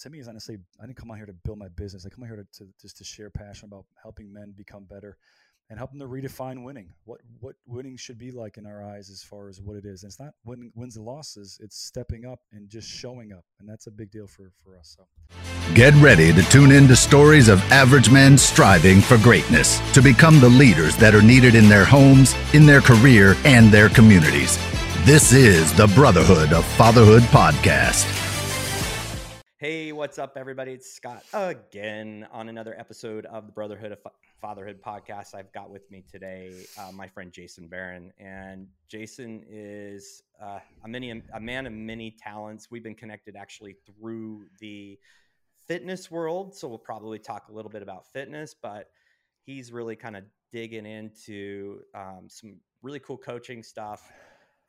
to me, is honestly, I didn't come out here to build my business. I come out here to, to just to share passion about helping men become better and help them to redefine winning. What what winning should be like in our eyes as far as what it is. And it's not win, wins and losses. It's stepping up and just showing up, and that's a big deal for for us. So. Get ready to tune in to stories of average men striving for greatness to become the leaders that are needed in their homes, in their career, and their communities. This is the Brotherhood of Fatherhood podcast. Hey, what's up, everybody? It's Scott again on another episode of the Brotherhood of Fatherhood podcast. I've got with me today uh, my friend Jason Barron, and Jason is uh, a many a man of many talents. We've been connected actually through the fitness world, so we'll probably talk a little bit about fitness, but he's really kind of digging into um, some really cool coaching stuff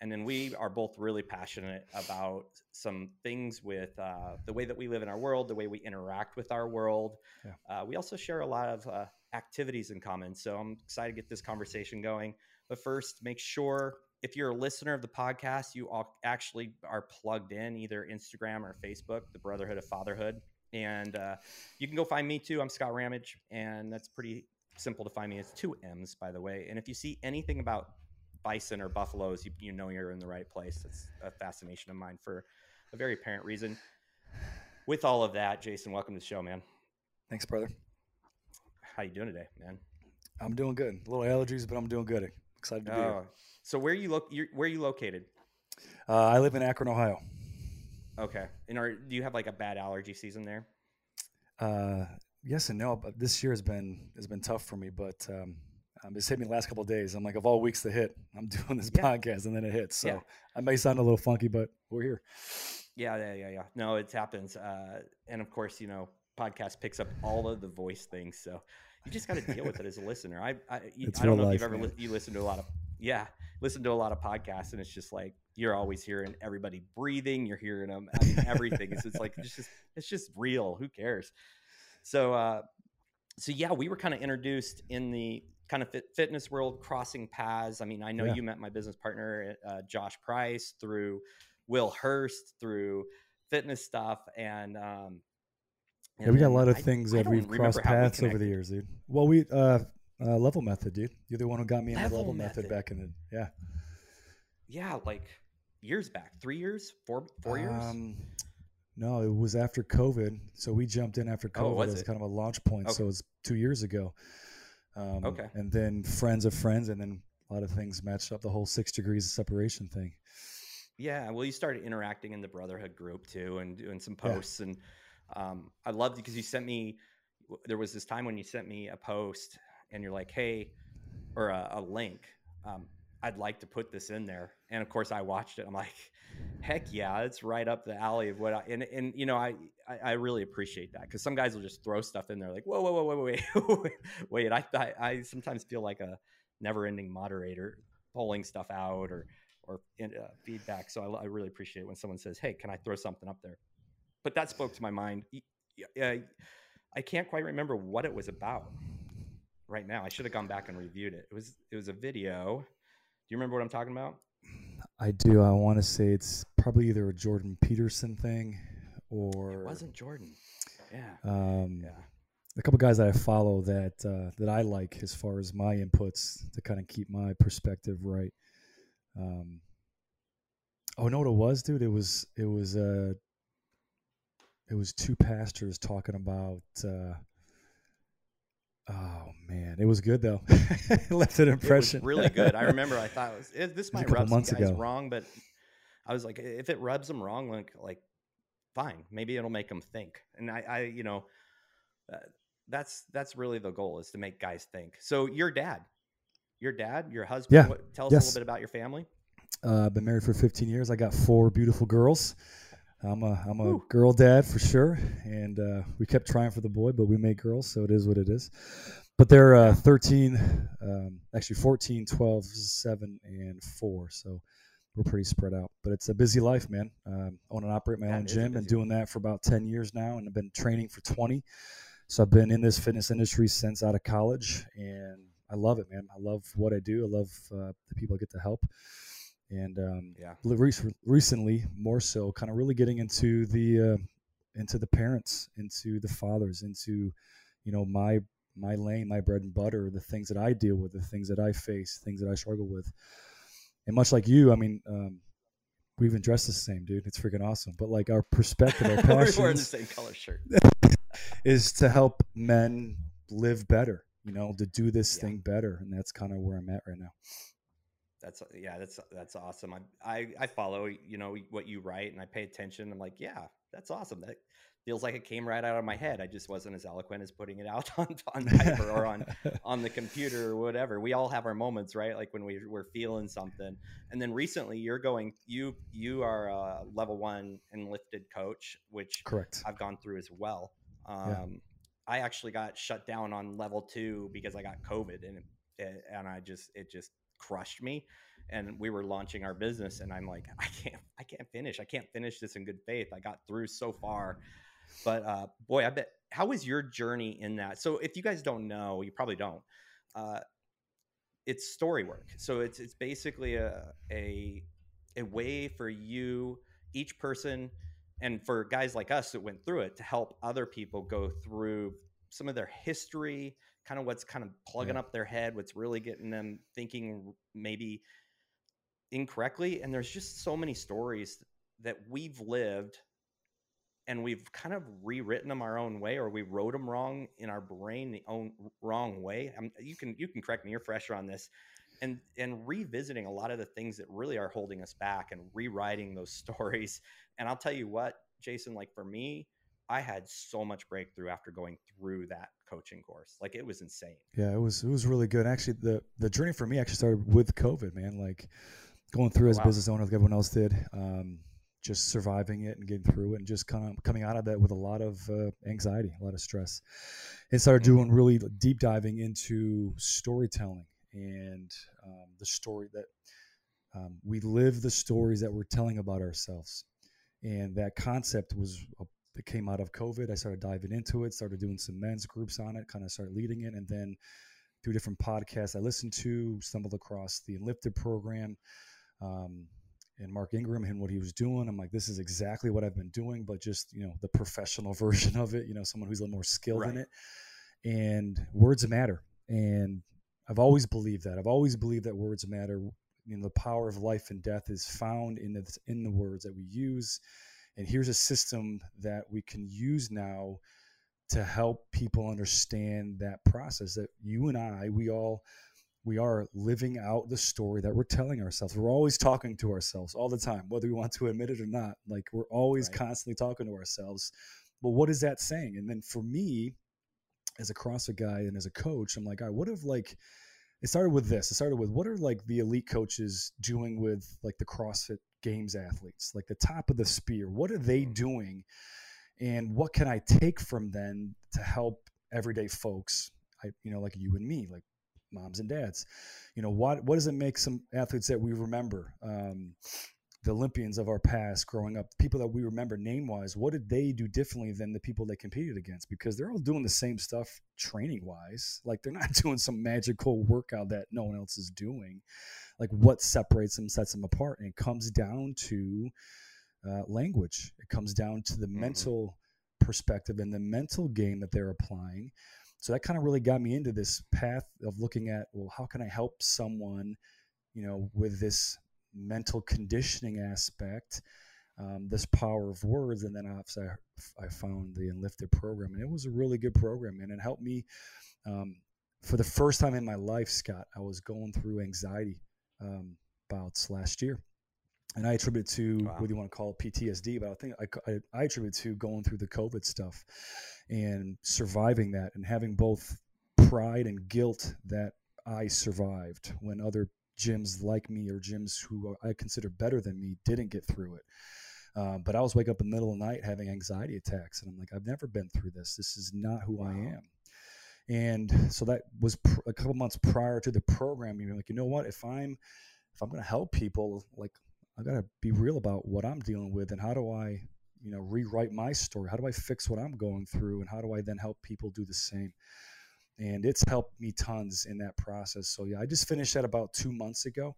and then we are both really passionate about some things with uh, the way that we live in our world, the way we interact with our world. Yeah. Uh, we also share a lot of uh, activities in common. So I'm excited to get this conversation going. But first, make sure if you're a listener of the podcast, you all actually are plugged in either Instagram or Facebook, the Brotherhood of Fatherhood. And uh, you can go find me too. I'm Scott Ramage, and that's pretty simple to find me. It's two M's, by the way. And if you see anything about bison or buffaloes, you, you know you're in the right place. It's a fascination of mine for a very apparent reason. With all of that, Jason, welcome to the show, man. Thanks, brother. How you doing today, man? I'm doing good. A little allergies, but I'm doing good. Excited to be here. Oh, so where you look? Where are you located? Uh, I live in Akron, Ohio. Okay. And are do you have like a bad allergy season there? Uh, yes and no. But this year has been has been tough for me, but um, um, it's hit me the last couple days. I'm like, of all weeks to hit, I'm doing this yeah. podcast, and then it hits. So yeah. I may sound a little funky, but we're here. Yeah, yeah, yeah, yeah. No, it happens. Uh, and of course, you know, podcast picks up all of the voice things, so you just got to deal with it as a listener. I, I, I don't know life, if you've ever li- you listen to a lot of yeah, listen to a lot of podcasts, and it's just like you're always hearing everybody breathing. You're hearing them. I mean, everything. it's, it's like it's just it's just real. Who cares? So, uh, so yeah, we were kind of introduced in the kind of fit, fitness world crossing paths. I mean, I know yeah. you met my business partner, uh, Josh Price, through Will Hurst, through fitness stuff, and um, yeah, we got a lot of I, things that we've crossed paths we over the years, dude. Well, we uh, uh, level method, dude. You're the one who got me in the level method. method back in the yeah, yeah, like years back, three years, four, four years. Um, no, it was after COVID. So we jumped in after oh, COVID. Oh, was it kind of a launch point. Okay. So it was two years ago. Um, okay. And then friends of friends, and then a lot of things matched up. The whole six degrees of separation thing. Yeah, well, you started interacting in the Brotherhood group too, and doing some posts, yeah. and um, I loved because you sent me. There was this time when you sent me a post, and you're like, "Hey," or a, a link. Um, I'd like to put this in there, and of course, I watched it. I'm like, heck yeah, it's right up the alley of what I and and you know I I, I really appreciate that because some guys will just throw stuff in there like whoa whoa whoa whoa wait wait wait I, I I sometimes feel like a never ending moderator pulling stuff out or or uh, feedback. So I, I really appreciate when someone says, hey, can I throw something up there? But that spoke to my mind. I, I can't quite remember what it was about right now. I should have gone back and reviewed it. It was it was a video. Do you remember what I'm talking about? I do. I want to say it's probably either a Jordan Peterson thing or it wasn't Jordan. Yeah. Um, yeah. A couple guys that I follow that uh, that I like as far as my inputs to kind of keep my perspective right. Um, oh, know what it was, dude? It was it was uh, it was two pastors talking about. Uh, Oh man, it was good though. left an impression. really good. I remember I thought it was, it, this might rub some guys ago. wrong, but I was like, if it rubs them wrong, like like fine, maybe it'll make them think. And I, I you know, uh, that's that's really the goal is to make guys think. So your dad, your dad, your husband. Yeah. What, tell us yes. a little bit about your family. Uh, I've been married for 15 years. I got four beautiful girls. I'm a I'm a Woo. girl dad for sure, and uh, we kept trying for the boy, but we made girls, so it is what it is. But they're uh, 13, um, actually 14, 12, 7, and 4. So we're pretty spread out. But it's a busy life, man. Um, I own and operate my that own gym. Been doing that for about 10 years now, and I've been training for 20. So I've been in this fitness industry since out of college, and I love it, man. I love what I do. I love uh, the people I get to help and um, yeah, recently more so, kind of really getting into the uh, into the parents, into the fathers, into you know my my lane, my bread and butter, the things that I deal with, the things that I face, things that I struggle with. And much like you, I mean, um, we even dressed the same, dude. It's freaking awesome. But like our perspective, our passion, we're wearing the same color shirt, is to help men live better. You know, to do this Yeah. thing better, and that's kind of where I'm at right now. That's yeah, that's that's awesome. I, I I follow you know what you write and I pay attention. I'm like, yeah, that's awesome. That feels like it came right out of my head. I just wasn't as eloquent as putting it out on on paper or on on the computer or whatever. We all have our moments, right? Like when we we're feeling something. And then recently, you're going. You you are a level one enlifted coach, which Correct. I've gone through as well. Um, Yeah. I actually got shut down on level two because I got COVID, and it, and I just it just crushed me. And we were launching our business, and I'm like, I can't, I can't finish. I can't finish this in good faith. I got through so far, but uh, boy, I bet. How was your journey in that? So, if you guys don't know, you probably don't. Uh, it's story work. So it's it's basically a a a way for you, each person, and for guys like us that went through it to help other people go through some of their history, kind of what's kind of plugging Yeah. up their head, what's really getting them thinking maybe incorrectly. And there's just so many stories that we've lived and we've kind of rewritten them our own way or we wrote them wrong in our brain the own wrong way i you can you can correct me you're fresher on this and and revisiting a lot of the things that really are holding us back and rewriting those stories and i'll tell you what jason like for me i had so much breakthrough after going through that coaching course like it was insane Yeah, it was it was really good. Actually, the the journey for me actually started with COVID, man. Like going through Oh, as a business owner, like everyone else did, um, just surviving it and getting through it, and just kind of coming out of that with a lot of uh, anxiety, a lot of stress, and started Mhm. doing really deep diving into storytelling and um, the story that um, we live the stories that we're telling about ourselves, and that concept was a that came out of COVID. I started diving into it, started doing some men's groups on it, kind of started leading it, and then through different podcasts I listened to, stumbled across the Enlifted program, um, and Mark Ingram and what he was doing. I'm like, this is exactly what I've been doing, but just you know the professional version of it. You know, someone who's a little more skilled in it. And words matter, and I've always believed that. I've always believed that words matter. You know, the power of life and death is found in the in the words that we use. And here's a system that we can use now to help people understand that process that you and I, we all, we are living out the story that we're telling ourselves. We're always talking to ourselves all the time, whether we want to admit it or not. Like we're always Right. constantly talking to ourselves. But what is that saying? And then for me, as a CrossFit guy and as a coach, I'm like, all right, what if like it started with this? It started with what are like the elite coaches doing with like the CrossFit Games athletes, like the top of the spear? What are they Mhm. doing? And what can I take from them to help everyday folks? I, you know, like you and me, like moms and dads. You know, what what does it make some athletes that we remember? Um, the Olympians of our past growing up, people that we remember name wise, what did they do differently than the people they competed against? Because they're all doing the same stuff training wise. Like they're not doing some magical workout that no one else is doing. Like what separates them, sets them apart. And it comes down to uh, language, it comes down to the Mhm. mental perspective and the mental game that they're applying. So that kind of really got me into this path of looking at, well, how can I help someone, you know, with this mental conditioning aspect, um, this power of words, and then obviously I, I found the Enlifted program, and it was a really good program, and it helped me. Um, for the first time in my life, Scott, I was going through anxiety um, bouts last year, and I attribute to Wow. what do you want to call it, PTSD, but I think I, I, I attribute to going through the COVID stuff and surviving that, and having both pride and guilt that I survived when other gyms like me or gyms who I consider better than me didn't get through it. Um, but I was wake up in the middle of the night having anxiety attacks, and I'm like, I've never been through this. This is not who I am. And so that was pr- a couple months prior to the program. You're like, you know what? If I'm if I'm going to help people, like I got to be real about what I'm dealing with, and how do I, you know, rewrite my story? How do I fix what I'm going through, and how do I then help people do the same? And it's helped me tons in that process. So yeah, I just finished that about two months ago.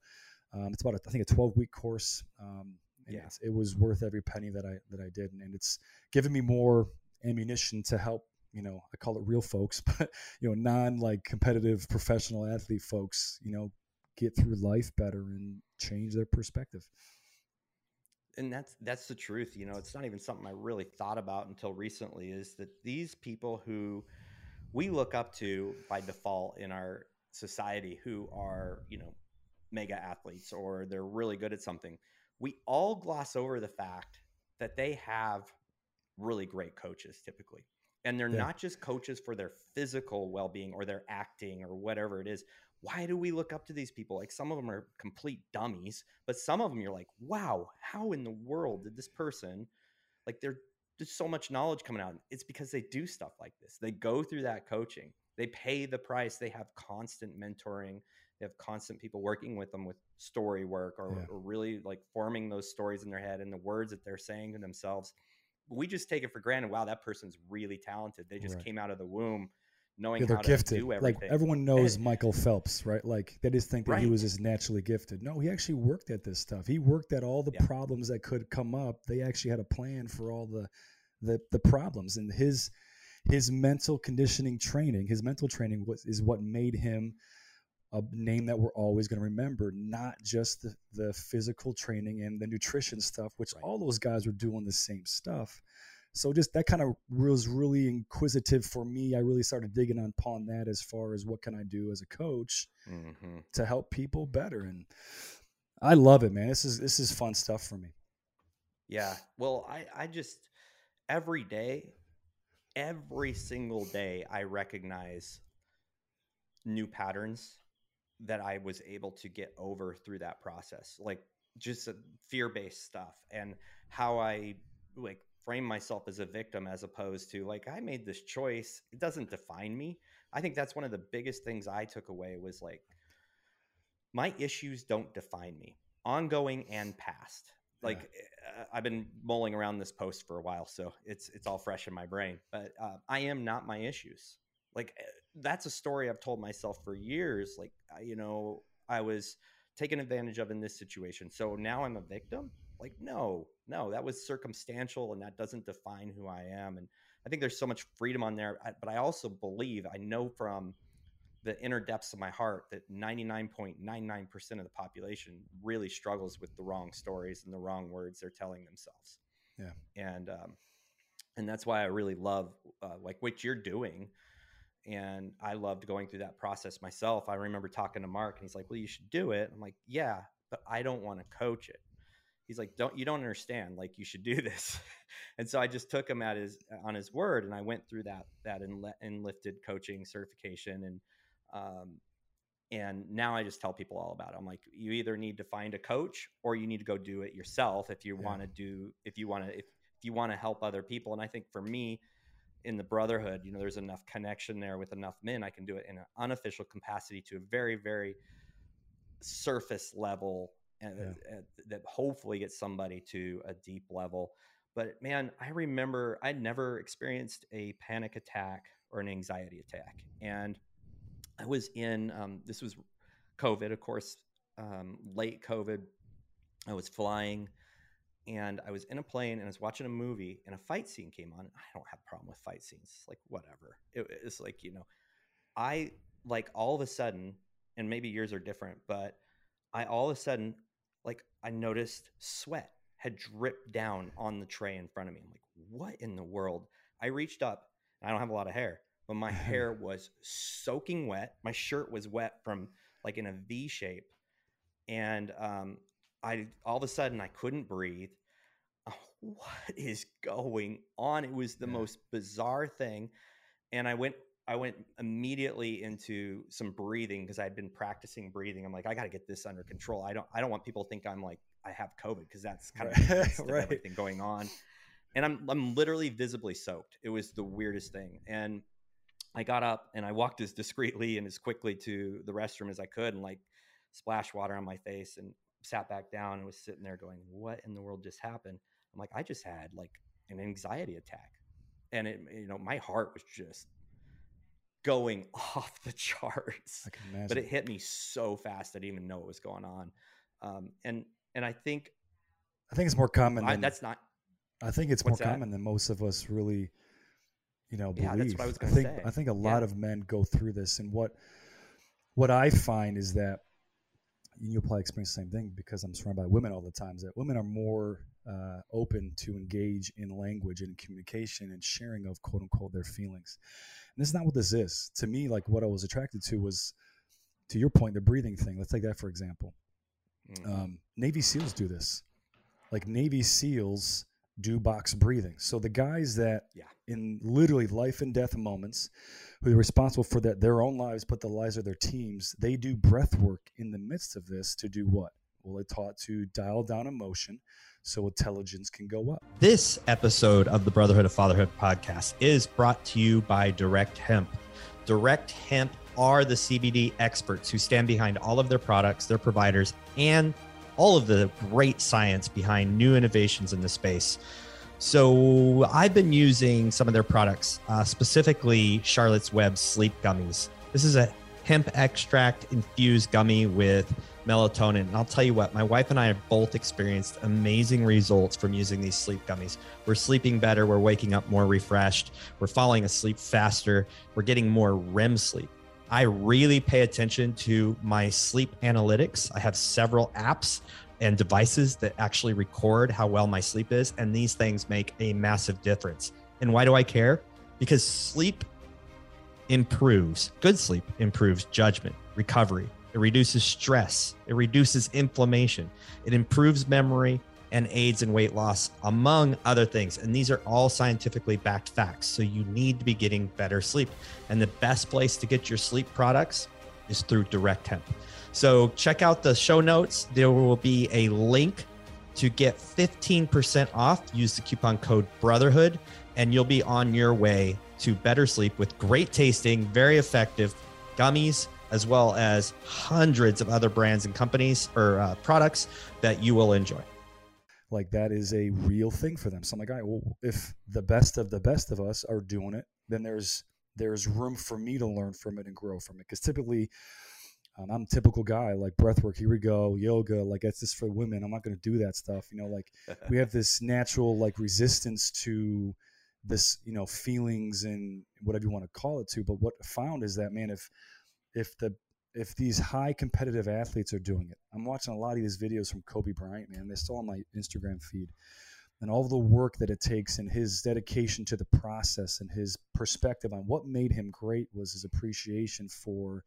Um, it's about a, I think a 12 week course, um, and Yeah. it was worth every penny that I that I did, and, and it's given me more ammunition to help. You know, I call it real folks, but you know, non like competitive professional athlete folks. You know, get through life better and change their perspective. and that's that's the truth you know it's not even something i really thought about until recently is that these people who we look up to by default in our society who are you know mega athletes or they're really good at something. We all gloss over the fact that they have really great coaches typically. And they're Yeah. not just coaches for their physical well-being or their acting or whatever it is. Why do we look up to these people? Like some of them are complete dummies but some of them you're like wow how in the world did this person like there- there's so much knowledge coming out it's because they do stuff like this. They go through that coaching. They pay the price. They have constant mentoring. They have constant people working with them with story work or, Yeah. or really like forming those stories in their head and the words that they're saying to themselves. We just take it for granted wow that person's really talented. They just Right. came out of the womb knowing Yeah, they're how gifted. to do Like everyone knows eh. Michael Phelps, right? Like they just think that he was just naturally gifted. No, he actually worked at this stuff. He worked at all the Yeah. problems that could come up. They actually had a plan for all the the the problems and his his mental conditioning training, his mental training was is what made him a name that we're always going to remember, not just the, the physical training and the nutrition stuff, which Right. all those guys were doing the same stuff. So just that kind of was really inquisitive for me. I really started digging on upon that as far as what can I do as a coach Mhm. to help people better, and I love it, man. This is this is fun stuff for me. Yeah. Well, I, I just every day, every single day, I recognize new patterns that I was able to get over through that process. Like just fear based stuff and how I like frame myself as a victim as opposed to like, I made this choice. It doesn't define me. I think that's one of the biggest things I took away was like, my issues don't define me, ongoing and past like uh, I've been mulling around this post for a while, so it's it's all fresh in my brain. But uh, I am not my issues. Like uh, that's a story I've told myself for years. Like I- you know, I was taken advantage of in this situation, so now I'm a victim. Like no, no, that was circumstantial, and that doesn't define who I am. And I think there's so much freedom on there. But I also believe I know from the inner depths of my heart that 99.99% of the population really struggles with the wrong stories and the wrong words they're telling themselves. Yeah. And um, and that's why I really love uh, like what you're doing. And I loved going through that process myself. I remember talking to Mark, and he's like, "Well, you should do it." I'm like, "Yeah, but I don't want to coach it." He's like, "Don't you don't understand? Like, you should do this." and so I just took him at his on his word, and I went through that that enli- enlifted coaching certification, and um, and now I just tell people all about it. I'm like, you either need to find a coach or you need to go do it yourself if you Yeah. want to do if you want to if, if you want to help other people. And I think for me, in the brotherhood, you know, there's enough connection there with enough men. I can do it in an unofficial capacity to a very, very surface level and Yeah. uh, that hopefully gets somebody to a deep level. But man, I remember I'd never experienced a panic attack or an anxiety attack. And I was in, um, this was COVID, of course, um, late COVID. I was flying and I was in a plane and I was watching a movie and a fight scene came on. I don't have a problem with fight scenes. It's like, whatever. It, it's like, you know, I like all of a sudden, and maybe yours are different, but I all of a sudden, like, I noticed sweat had dripped down on the tray in front of me. I'm like, what in the world? I reached up, and I don't have a lot of hair, but my hair was soaking wet. My shirt was wet from like in a V shape. And um, I all of a sudden I couldn't breathe. Oh, what is going on? It was the Yeah. most bizarre thing. And I went I went immediately into some breathing because I had been practicing breathing. I'm like, I got to get this under control. I don't I don't want people to think I'm like I have COVID because that's kind of Right. of Right. everything going on. And I'm I'm literally visibly soaked. It was the weirdest thing. And I got up and I walked as discreetly and as quickly to the restroom as I could and like splashed water on my face and sat back down and was sitting there going, What in the world just happened? I'm like, I just had like an anxiety attack. And it, you know, my heart was just going off the charts I can imagine. but it hit me so fast I didn't even know what was going on. Um, and and I think I think it's more common. I, than, that's not. I think it's more that? common than most of us really, you know, believe. Yeah, that's what I was gonna think say. I think a Yeah. lot of men go through this, and what what I find is that you'll probably experience the same thing because I'm surrounded by women all the time. Is that women are more uh, open to engage in language and communication and sharing of quote unquote their feelings. And this is not what this is. To me, like what I was attracted to was, to your point, the breathing thing. Let's take that for example. Mm. Um, Navy SEALs do this. Like Navy SEALs do box breathing. So the guys that Yeah. in literally life and death moments, who are responsible for that their own lives, but the lives of their teams, they do breath work in the midst of this to do what? Well, they taught to dial down emotion so intelligence can go up. This episode of the Brotherhood of Fatherhood podcast is brought to you by Direct Hemp. Direct Hemp are the CBD experts who stand behind all of their products, their providers, and all of the great science behind new innovations in the space. So I've been using some of their products, uh, specifically Charlotte's Web sleep gummies. This is a hemp extract infused gummy with melatonin. And I'll tell you what, my wife and I have both experienced amazing results from using these sleep gummies. We're sleeping better, we're waking up more refreshed, we're falling asleep faster, we're getting more REM sleep. I really pay attention to my sleep analytics. I have several apps and devices that actually record how well my sleep is, and these things make a massive difference. And why do I care? Because sleep improves, good sleep improves judgment, recovery. It reduces stress, it reduces inflammation, it improves memory and aids in weight loss, among other things. And these are all scientifically backed facts. So you need to be getting better sleep. And the best place to get your sleep products is through Direct Hemp. So check out the show notes. There will be a link to get 15% off. Use the coupon code Brotherhood, and you'll be on your way to better sleep with great tasting, very effective gummies, as well as hundreds of other brands and companies or uh, products that you will enjoy. Like that is a real thing for them. So I'm like, all right, well, if the best of the best of us are doing it, then there's there's room for me to learn from it and grow from it. Because typically, um, I'm a typical guy like breathwork. Here we go, yoga. Like that's just for women. I'm not going to do that stuff. You know, like we have this natural like resistance to this, you know, feelings and whatever you want to call it to. But what I found is that man, if if the if these high competitive athletes are doing it, I'm watching a lot of these videos from Kobe Bryant, man. They're still on my Instagram feed. And all the work that it takes and his dedication to the process and his perspective on what made him great was his appreciation for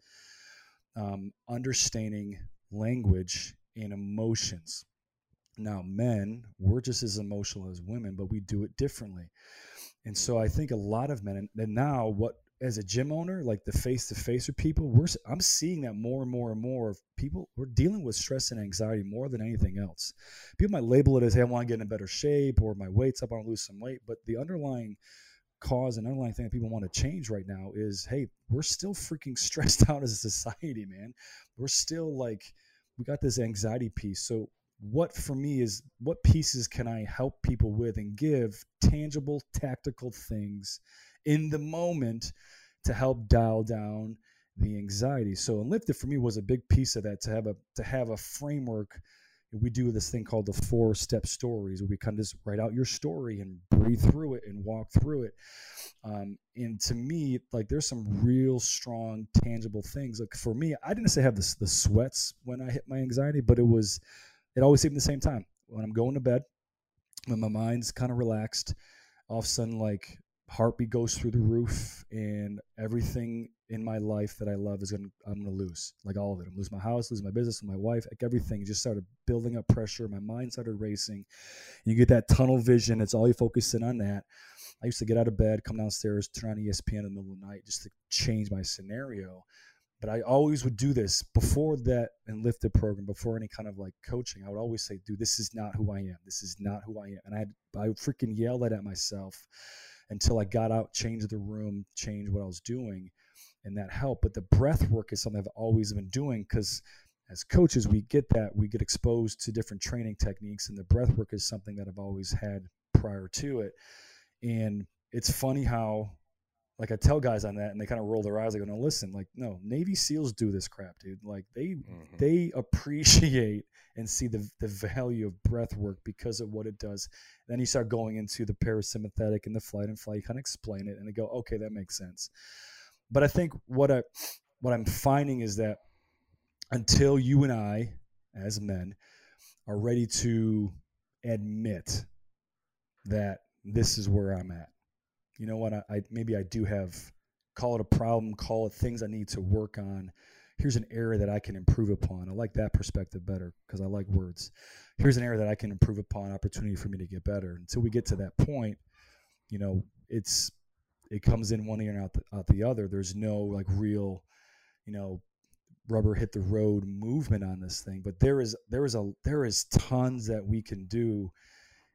um, understanding language and emotions. Now, men, we're just as emotional as women, but we do it differently. And so I think a lot of men, and, now what, as a gym owner, like the face to face with people, we're, I'm seeing that more and more and more of people, we're dealing with stress and anxiety more than anything else. People might label it as, hey, I want to get in better shape or my weight's up, I want to lose some weight. But the underlying cause and underlying thing that people want to change right now is hey we're still freaking stressed out as a society man we're still like we got this anxiety piece so what for me is what pieces can i help people with and give tangible tactical things in the moment to help dial down the anxiety? So enlifted for me was a big piece of that to have a to have a framework. We do this thing called the four step stories. Where we kind of just write out your story and breathe through it and walk through it. Um, and to me like there's some real strong tangible things. Like for me i didn't say have the, the sweats when i hit my anxiety but it was it always seemed the same time when i'm going to bed when my mind's kind of relaxed all of a sudden like heartbeat goes through the roof and everything in my life that I love is gonna I'm gonna lose like all of it. I'm lose my house, lose my business, my wife, like everything just started building up pressure. My mind started racing. You get that tunnel vision. It's all you focusing on that. I used to get out of bed, come downstairs, turn on ESPN in the middle of the night just to change my scenario. But I always would do this before that enlifted program, before any kind of like coaching. I would always say, "Dude, this is not who I am. This is not who I am." And I I freaking yelled that at myself until I got out, changed the room, changed what I was doing, and that helped. But the breath work is something I've always been doing because as coaches, we get that we get exposed to different training techniques, and the breath work is something that I've always had prior to it. And it's funny how like I tell guys on that, and they kind of roll their eyes. They go, "No, listen, like no, Navy SEALs do this crap, dude. Like they Mhm. they appreciate and see the the value of breath work because of what it does. Then you start going into the parasympathetic and the flight and flight. You kind of explain it, and they go, "Okay, that makes sense." But I think what I what I'm finding is that until you and I, as men, are ready to admit that this is where I'm at. You know what? I, I maybe I do have call it a problem, call it things I need to work on. Here's an area that I can improve upon. I like that perspective better because I like words. Here's an area that I can improve upon, opportunity for me to get better. Until we get to that point, you know, it's it comes in one ear and out the, out the other. There's no like real, you know, rubber hit the road movement on this thing. But there is there is a there is tons that we can do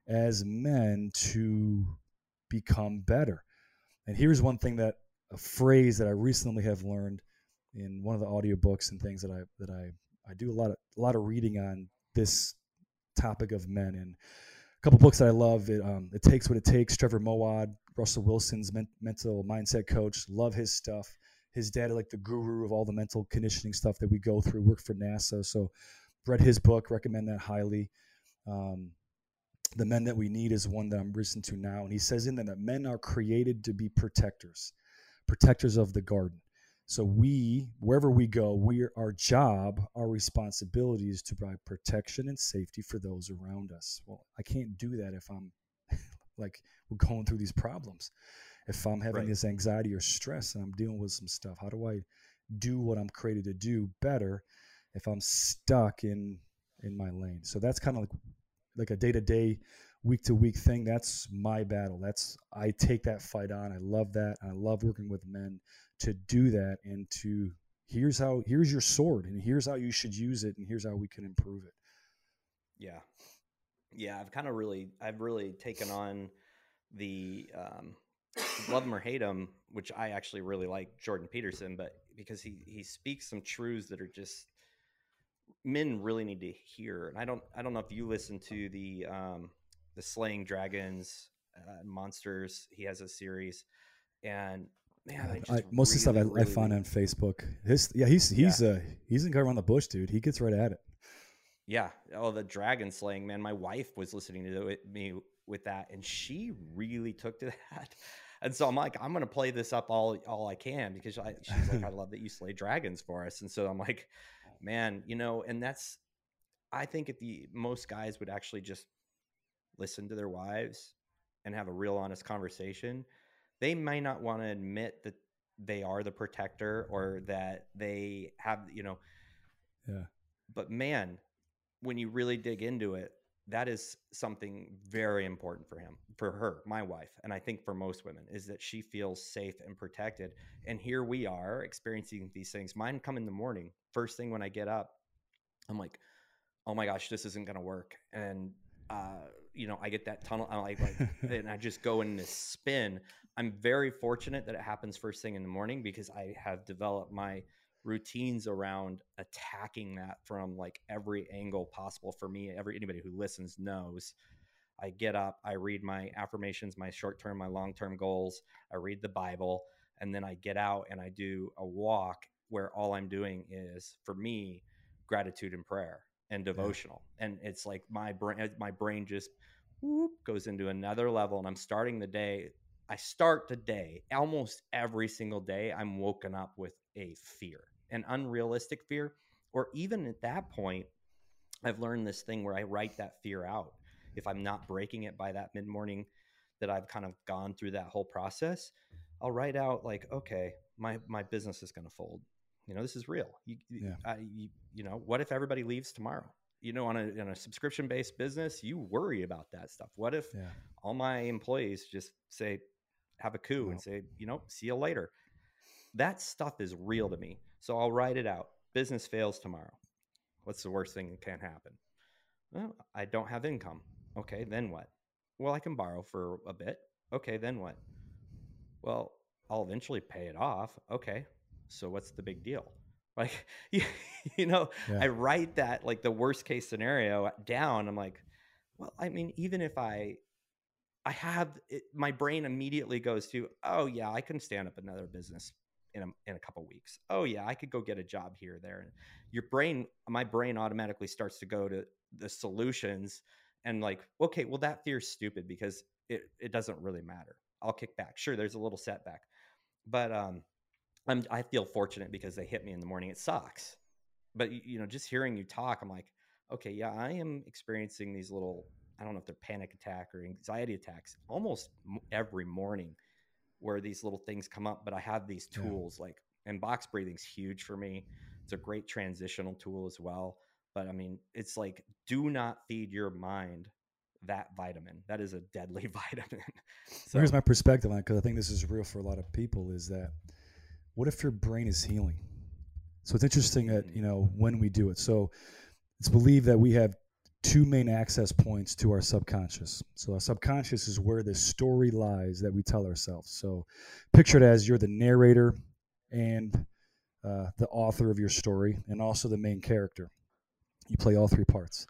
as men to become better. And here's one thing that a phrase that I recently have learned in one of the audiobooks and things that I that I I do a lot of a lot of reading on this topic of men and a couple books that I love. It, um, it takes what it takes. Trevor Moawad, Russell Wilson's men- mental mindset coach. Love his stuff. His dad, like the guru of all the mental conditioning stuff that we go through. Worked for NASA, so read his book. Recommend that highly. Um, the men that we need is one that I'm listening to now, and he says in there that men are created to be protectors, protectors of the garden. So we, wherever we go, we our job, our responsibility is to provide protection and safety for those around us. Well, I can't do that if I'm like we're going through these problems. If I'm having Right. this anxiety or stress and I'm dealing with some stuff, how do I do what I'm created to do better if I'm stuck in in my lane? So that's kind of like like a day to day, week to week thing. That's my battle. That's I take that fight on. I love that. I love working with men to do that and to here's how here's your sword and here's how you should use it and here's how we can improve it. Yeah. Yeah, I've kind of really I've really taken on the um love him or hate him, which I actually really like Jordan Peterson, but because he he speaks some truths that are just men really need to hear. And I don't I don't know if you listen to the um the slaying dragons uh, monsters. He has a series and man, I just I, most of the stuff I, really, I find on Facebook. His yeah, he's he's uh he's in around the bush, dude. He gets right at it. Yeah. Oh, the dragon slaying, man. My wife was listening to me with that, and she really took to that. And so I'm like, I'm gonna play this up all all I can because I, she's like, I love that you slay dragons for us. And so I'm like, Oh, man, you know, and that's, I think if the most guys would actually just listen to their wives and have a real honest conversation, they might not want to admit that they are the protector mm. or that they have, you know, Yeah. but man, when you really dig into it, that is something very important for him, for her, my wife, and I think for most women is that she feels safe and protected. And here we are experiencing these things. Mine come in the morning, first thing when I get up, I'm like, oh my gosh, this isn't gonna work. And uh, you know, I get that tunnel. I'm like, like and I just go in this spin. I'm very fortunate that it happens first thing in the morning because I have developed my routines around attacking that from like every angle possible for me. Every anybody who listens knows. I get up, I read my affirmations, my short term, my long term goals. I read the Bible, and then I get out and I do a walk where all I'm doing is for me gratitude and prayer and devotional. And it's like my brain, uh, my brain just whoop, goes into another level, and I'm starting the day. I start the day almost every single day. I'm woken up with a fear, an unrealistic fear, or even at that point, I've learned this thing where I write that fear out. If I'm not breaking it by that mid morning that I've kind of gone through that whole process, I'll write out like, okay, my my business is going to fold. You know, this is real. You, Yeah. I, you, you know, what if everybody leaves tomorrow? You know, on a, in a subscription based business, you worry about that stuff. What if Yeah. all my employees just say, have a coup Well- and say, you know, see you later. That stuff is real to me. So I'll write it out. Business fails tomorrow. What's the worst thing that can happen? Well, I don't have income. Okay, then what? Well, I can borrow for a bit. Okay, then what? Well, I'll eventually pay it off. Okay, so what's the big deal? Like, you, you know, Yeah. I write that like the worst case scenario down. I'm like, well, I mean, even if I I have it, my brain immediately goes to, oh yeah, I can stand up another business in a, in a couple weeks. Oh yeah, I could go get a job here there. And your brain, my brain automatically starts to go to the solutions and like, okay, well that fear's stupid because it it doesn't really matter. I'll kick back. Sure, there's a little setback, but um, I'm I feel fortunate because they hit me in the morning. It sucks, but you know, just hearing you talk, I'm like, okay, yeah, I am experiencing these little. I don't know if they're panic attack or anxiety attacks almost every morning where these little things come up, but I have these tools yeah. like, and box breathing's huge for me. It's a great transitional tool as well. But I mean, it's like, do not feed your mind that vitamin. That is a deadly vitamin. so, Here's my perspective on it because I think this is real for a lot of people. Is that what if your brain is healing? So it's interesting that you know when we do it. So it's believed that we have two main access points to our subconscious. So our subconscious is where the story lies that we tell ourselves. So picture it as you're the narrator and uh, the author of your story, and also the main character. You play all three parts.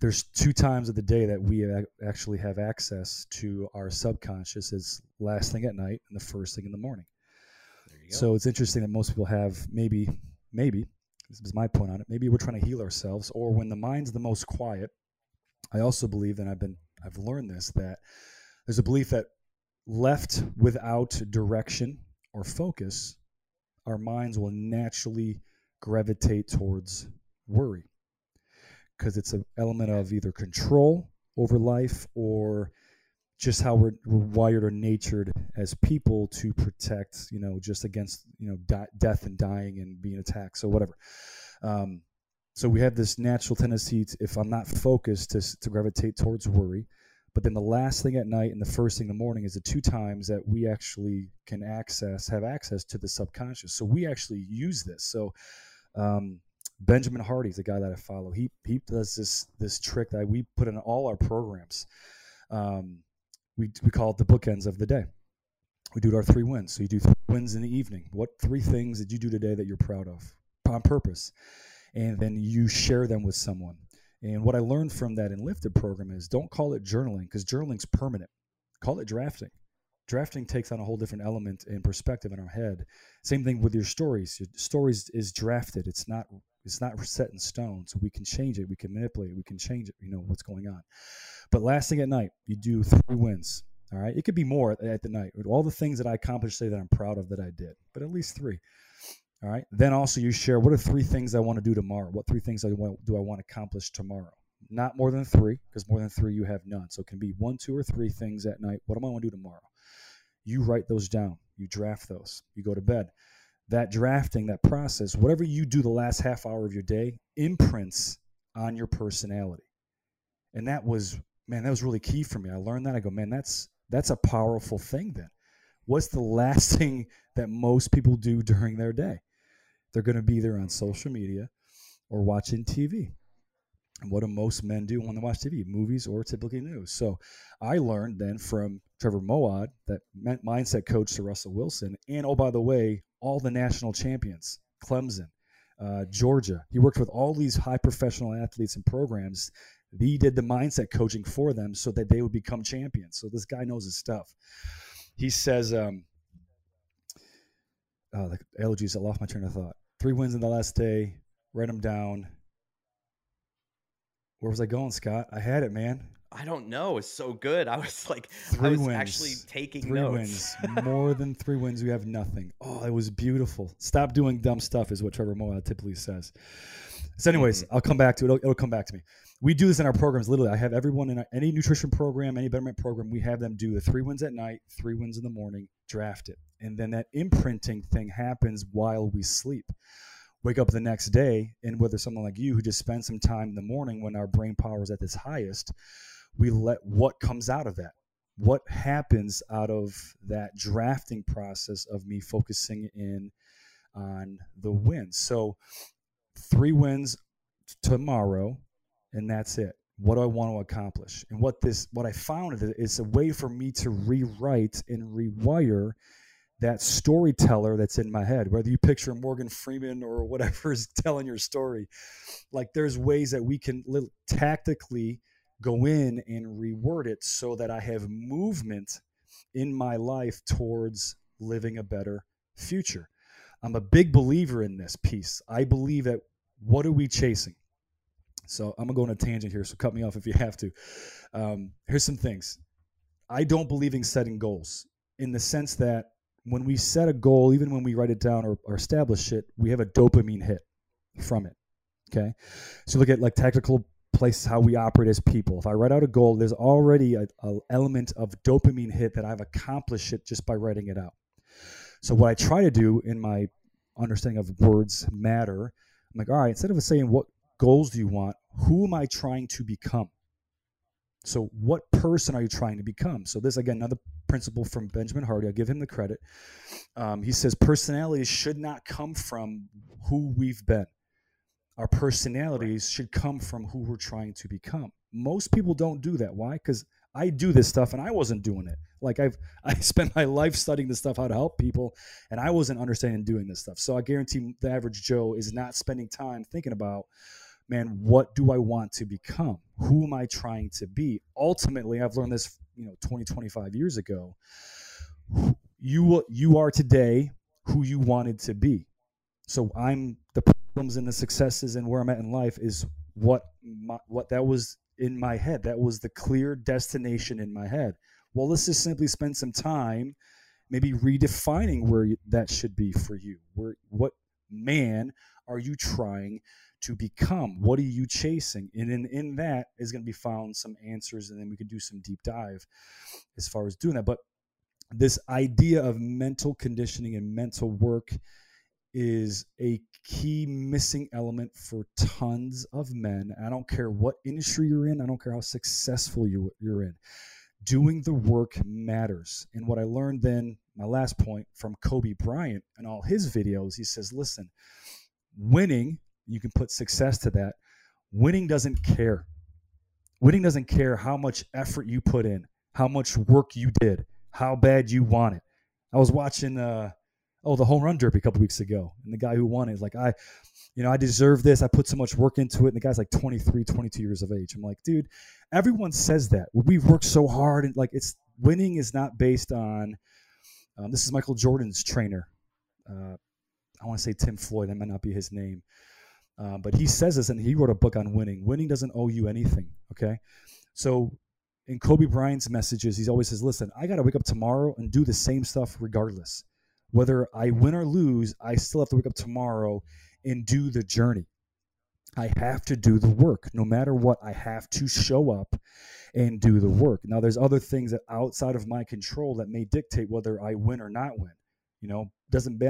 There's two times of the day that we actually have access to our subconscious. is last thing at night and the first thing in the morning. So it's interesting that most people have maybe, maybe this is my point on it. Maybe we're trying to heal ourselves, or when the mind's the most quiet. I also believe, and I've been I've learned this that there's a belief that left without direction or focus, our minds will naturally gravitate towards worry because it's an element of either control over life or just how we're, we're wired or natured as people to protect, you know, just against, you know, di- death and dying and being attacked. So whatever. Um, so we have this natural tendency, to, if I'm not focused, to, to gravitate towards worry. But then the last thing at night and the first thing in the morning is the two times that we actually can access, have access to the subconscious. So we actually use this. So um, Benjamin Hardy is the guy that I follow. He he does this this trick that we put in all our programs. Um, we, we call it the bookends of the day. We do our three wins. So you do three wins in the evening. What three things did you do today that you're proud of on purpose? And then you share them with someone. And what I learned from that in Enlifted program is don't call it journaling because journaling's permanent. Call it drafting. Drafting takes on a whole different element and perspective in our head. Same thing with your stories. Your stories is drafted. It's not it's not set in stone. So we can change it. We can manipulate it. We can change it. You know what's going on. But last thing at night, you do three wins. All right. It could be more at the night. All the things that I accomplished today that I'm proud of that I did, but at least three. All right. Then also you share what are three things I want to do tomorrow? What three things I want, do I want to accomplish tomorrow? Not more than three, because more than three you have none. So it can be one, two, or three things at night. What am I want to do tomorrow? You write those down. You draft those. You go to bed. That drafting, that process, whatever you do the last half hour of your day, imprints on your personality. And that was man, that was really key for me. I learned that. I go, man, that's that's a powerful thing then. What's the last thing that most people do during their day? They're going to be there on social media or watching TV. And what do most men do when they watch TV? Movies or typically news. So I learned then from Trevor Moawad, that meant mindset coach to Russell Wilson, and oh, by the way, all the national champions, Clemson, uh, Georgia. He worked with all these high professional athletes and programs he did the mindset coaching for them so that they would become champions. So this guy knows his stuff. He says, um, oh, the allergies, I lost my train of thought. Three wins in the last day. Write them down. Where was I going, Scott? I had it, man. I don't know. It's so good. I was like, three I was wins. actually taking three notes. wins. More than three wins, we have nothing. Oh, it was beautiful. Stop doing dumb stuff, is what Trevor Moawad typically says. So, anyways, mm-hmm. I'll come back to it. It'll, it'll come back to me we do this in our programs. Literally, I have everyone in any nutrition program, any betterment program, we have them do the three wins at night, three wins in the morning, draft it. And then that imprinting thing happens while we sleep. Wake up the next day, and whether someone like you who just spends some time in the morning when our brain power is at its highest, we let what comes out of that. What happens out of that drafting process of me focusing in on the wins? So, three wins tomorrow, and that's it what do i want to accomplish and what this what i found is a way for me to rewrite and rewire that storyteller that's in my head whether you picture morgan freeman or whatever is telling your story like there's ways that we can tactically go in and reword it so that I have movement in my life towards living a better future. I'm a big believer in this piece. I believe that what are we chasing? So I'm gonna go on a tangent here. So cut me off if you have to. Um, here's some things. I don't believe in setting goals in the sense that when we set a goal, even when we write it down or, or establish it, we have a dopamine hit from it. Okay. So look at like tactical places how we operate as people. If I write out a goal, there's already a, a element of dopamine hit that I've accomplished it just by writing it out. So what I try to do in my understanding of words matter, I'm like, all right, instead of saying what goals do you want, who am I trying to become? So what person are you trying to become? So this again, another principle from Benjamin Hardy. I give him the credit. Um, he says personalities should not come from who we've been. Our personalities should come from who we're trying to become. Most people don't do that. Why? Because I do this stuff and I wasn't doing it. Like I've I spent my life studying this stuff how to help people and I wasn't understanding doing this stuff. So I guarantee the average Joe is not spending time thinking about man, what do I want to become? Who am I trying to be? Ultimately, I've learned this, you know, 20, 25 years ago. You you are today who you wanted to be. So I'm the problems and the successes and where I'm at in life is what my, what that was in my head. That was the clear destination in my head. Well, let's just simply spend some time maybe redefining where that should be for you. Where what man are you trying to become? What are you chasing? And in, in that is going to be found some answers, and then we can do some deep dive as far as doing that. But this idea of mental conditioning and mental work is a key missing element for tons of men. I don't care what industry you're in, I don't care how successful you, you're in. Doing the work matters. And what I learned then, my last point from Kobe Bryant and all his videos, he says, listen, winning, you can put success to that. Winning doesn't care. Winning doesn't care how much effort you put in, how much work you did, how bad you want it. I was watching uh, oh the home run derby a couple weeks ago and the guy who won it is like i you know i deserve this i put so much work into it and the guy's like 23 22 years of age i'm like dude everyone says that we've worked so hard and like it's winning is not based on um, this is michael jordan's trainer uh, i want to say tim floyd that might not be his name uh, but he says this and he wrote a book on winning winning doesn't owe you anything okay so in kobe bryant's messages he always says listen i got to wake up tomorrow and do the same stuff regardless whether I win or lose, I still have to wake up tomorrow and do the journey. I have to do the work. No matter what, I have to show up and do the work. Now, there's other things that outside of my control that may dictate whether I win or not win. You know, doesn't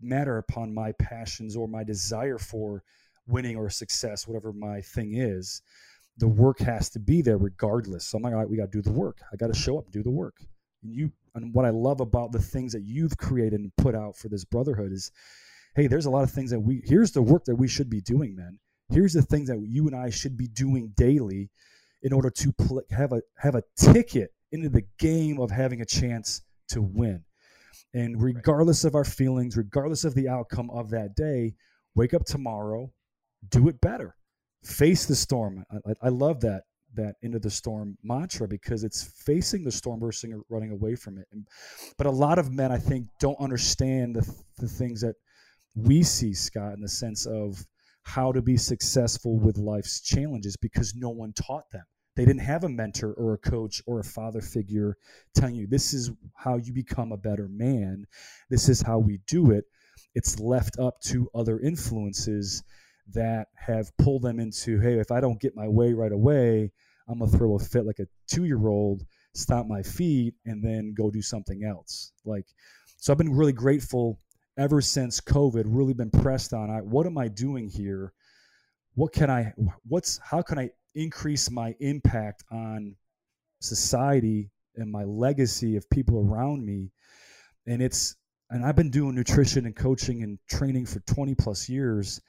matter upon my passions or my desire for winning or success, whatever my thing is. The work has to be there regardless. So I'm like, all right, we got to do the work. I got to show up, do the work. And you and what I love about the things that you've created and put out for this brotherhood is, hey, there's a lot of things that we here's the work that we should be doing, man. Here's the things that you and I should be doing daily in order to pl- have a have a ticket into the game of having a chance to win. And regardless of our feelings, regardless of the outcome of that day, wake up tomorrow, do it better, face the storm. I, I love that that into the storm mantra because it's facing the storm versus running away from it. And, but a lot of men, I think, don't understand the, the things that we see, Scott, in the sense of how to be successful with life's challenges because no one taught them. They didn't have a mentor or a coach or a father figure telling you this is how you become a better man. This is how we do it. It's left up to other influences that have pulled them into, hey, if I don't get my way right away, I'm gonna throw a fit like a two year old, stomp my feet, and then go do something else. Like, so I've been really grateful ever since COVID. Really been pressed on. I, what am I doing here? What can I? What's how can I increase my impact on society and my legacy of people around me? And it's and I've been doing nutrition and coaching and training for 20 plus years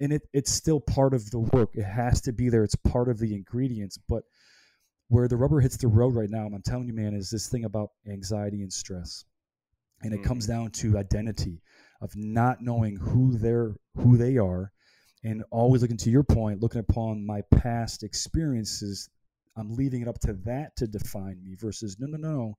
and it, it's still part of the work. It has to be there. It's part of the ingredients. But where the rubber hits the road right now, I'm telling you, man, is this thing about anxiety and stress. And it mm. comes down to identity of not knowing who they're who they are and always looking to your point, looking upon my past experiences I'm leaving it up to that to define me versus no, no, no, no.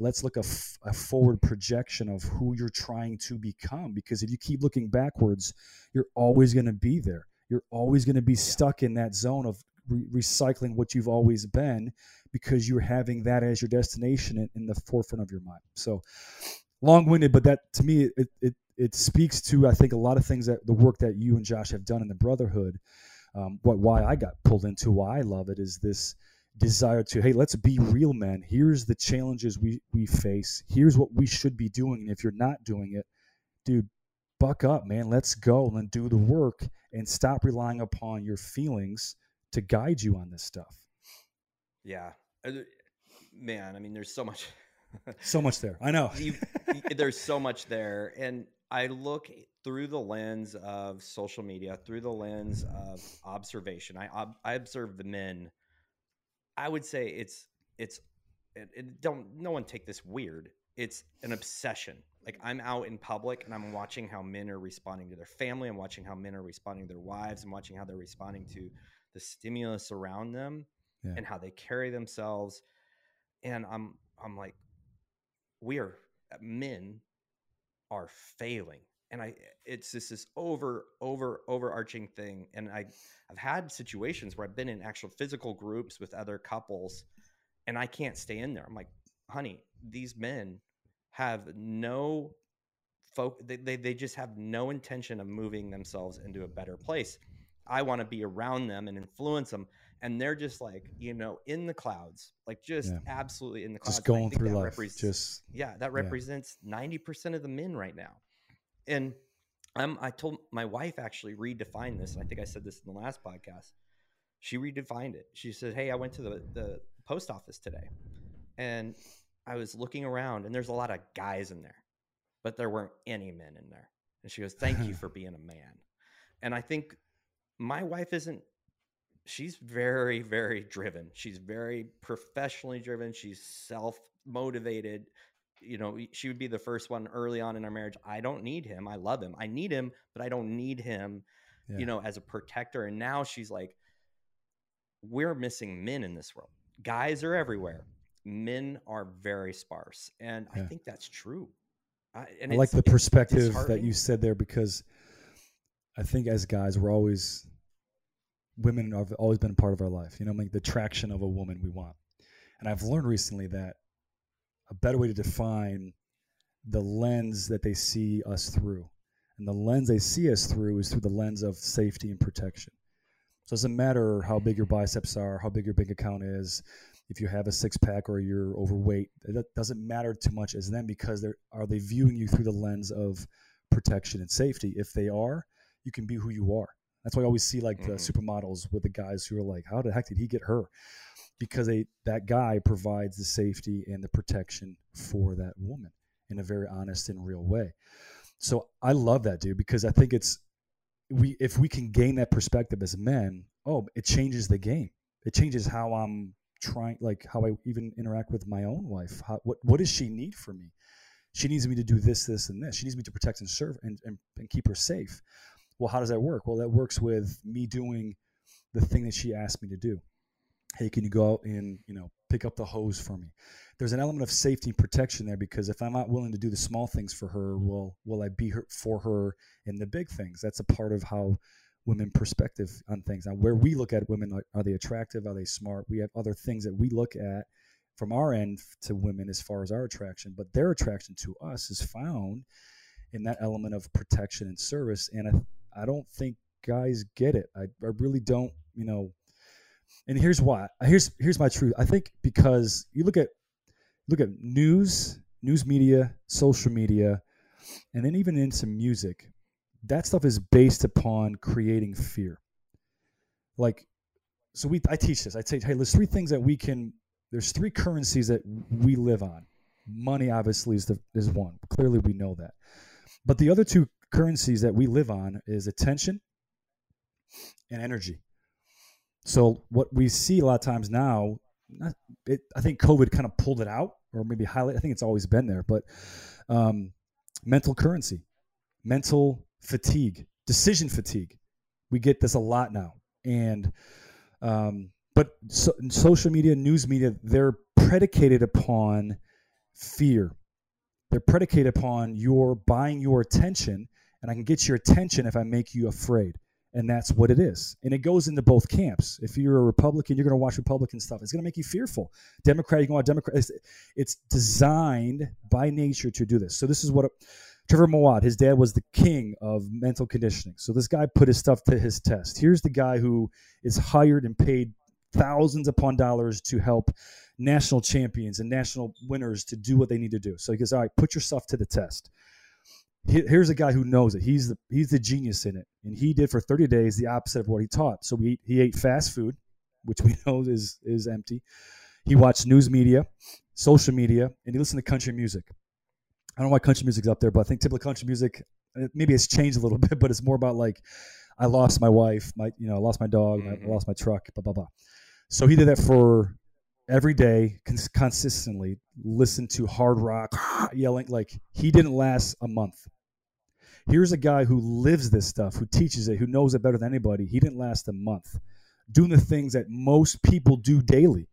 Let's look a, f- a forward projection of who you're trying to become. Because if you keep looking backwards, you're always going to be there. You're always going to be stuck in that zone of re- recycling what you've always been because you're having that as your destination in, in the forefront of your mind. So long-winded, but that to me it, it it speaks to I think a lot of things that the work that you and Josh have done in the brotherhood. Um, what why I got pulled into why I love it is this desire to hey let's be real men. Here's the challenges we we face. Here's what we should be doing, and if you're not doing it, dude, buck up, man. Let's go and do the work and stop relying upon your feelings to guide you on this stuff. Yeah, uh, man. I mean, there's so much. so much there. I know. there's so much there, and I look through the lens of social media, through the lens of observation. I I observe the men. I would say it's it's it, it don't no one take this weird. It's an obsession. Like I'm out in public and I'm watching how men are responding to their family. I'm watching how men are responding to their wives. I'm watching how they're responding to the stimulus around them yeah. and how they carry themselves. And I'm I'm like, we are men are failing and i it's just this over over overarching thing and i i've had situations where i've been in actual physical groups with other couples and i can't stay in there i'm like honey these men have no folk they, they, they just have no intention of moving themselves into a better place i want to be around them and influence them and they're just like you know in the clouds like just yeah. absolutely in the clouds just going through life just yeah that represents yeah. 90% of the men right now and um, i told my wife actually redefined this i think i said this in the last podcast. She redefined it. She said hey i went to the, the post office today and i was looking around and there's a lot of guys in there but there weren't any men in there. And she goes thank you for being a man. And i think my wife isn't she's very very driven. She's very professionally driven. She's self motivated you know she would be the first one early on in our marriage. I don't need him. I love him. I need him but i don't need him yeah. you know as a protector. And now she's like we're missing men in this world. Guys are everywhere. Men are very sparse. And yeah. i think that's true. I, and I like the perspective that you said there because i think as guys we're always women have always been a part of our life. You know, like the attraction of a woman we want. And I've learned recently that a better way to define the lens that they see us through, and the lens they see us through is through the lens of safety and protection. So it doesn't matter how big your biceps are, how big your bank account is, if you have a six pack or you're overweight. That doesn't matter too much as them because they're are they viewing you through the lens of protection and safety. If they are, you can be who you are. That's why I always see like mm-hmm. the supermodels with the guys who are like, how the heck did he get her? Because they, that guy provides the safety and the protection for that woman in a very honest and real way. So I love that dude because I think it's we if we can gain that perspective as men, oh, it changes the game. It changes how I'm trying like how I even interact with my own wife. How, what what does she need from me? She needs me to do this, this, and this. She needs me to protect and serve and, and, and keep her safe. Well, how does that work? Well, that works with me doing the thing that she asked me to do. Hey, can you go out and you know pick up the hose for me? There's an element of safety and protection there because if I'm not willing to do the small things for her, mm-hmm. well, will I be her for her in the big things? That's a part of how women perspective on things. Now, where we look at women, are they attractive? Are they smart? We have other things that we look at from our end to women as far as our attraction, but their attraction to us is found in that element of protection and service. And I I don't think guys get it. I, I really don't, you know. And here's why. Here's here's my truth. I think because you look at look at news, news media, social media, and then even into music, that stuff is based upon creating fear. Like, so we I teach this. I say, hey, there's three things that we can. There's three currencies that we live on. Money obviously is the is one. Clearly, we know that. But the other two currencies that we live on is attention and energy. So what we see a lot of times now, it, I think COVID kind of pulled it out, or maybe highlight. I think it's always been there, but um, mental currency, mental fatigue, decision fatigue. We get this a lot now, and um, but so, social media, news media, they're predicated upon fear. They're predicated upon your buying your attention, and I can get your attention if I make you afraid. And that's what it is. And it goes into both camps. If you're a Republican, you're going to watch Republican stuff. It's going to make you fearful. Democrat, you can watch Democrat. It's, it's, designed by nature to do this. So this is what Trevor Moawad, his dad was the king of mental conditioning. So this guy put his stuff to his test. Here's the guy who is hired and paid thousands upon dollars to help national champions and national winners to do what they need to do. So he goes, all right, put yourself to the test. Here's a guy who knows it. He's the he's the genius in it, and he did for 30 days the opposite of what he taught. So he he ate fast food, which we know is is empty. He watched news media, social media, and he listened to country music. I don't know why country music's up there, but I think typical country music uh, maybe it's changed a little bit, but it's more about like I lost my wife, my you know, I lost my dog, mm-hmm. I lost my truck, blah blah blah. So he did that for every day cons- consistently listen to hard rock yelling like he didn't last a month here's a guy who lives this stuff who teaches it who knows it better than anybody he didn't last a month doing the things that most people do daily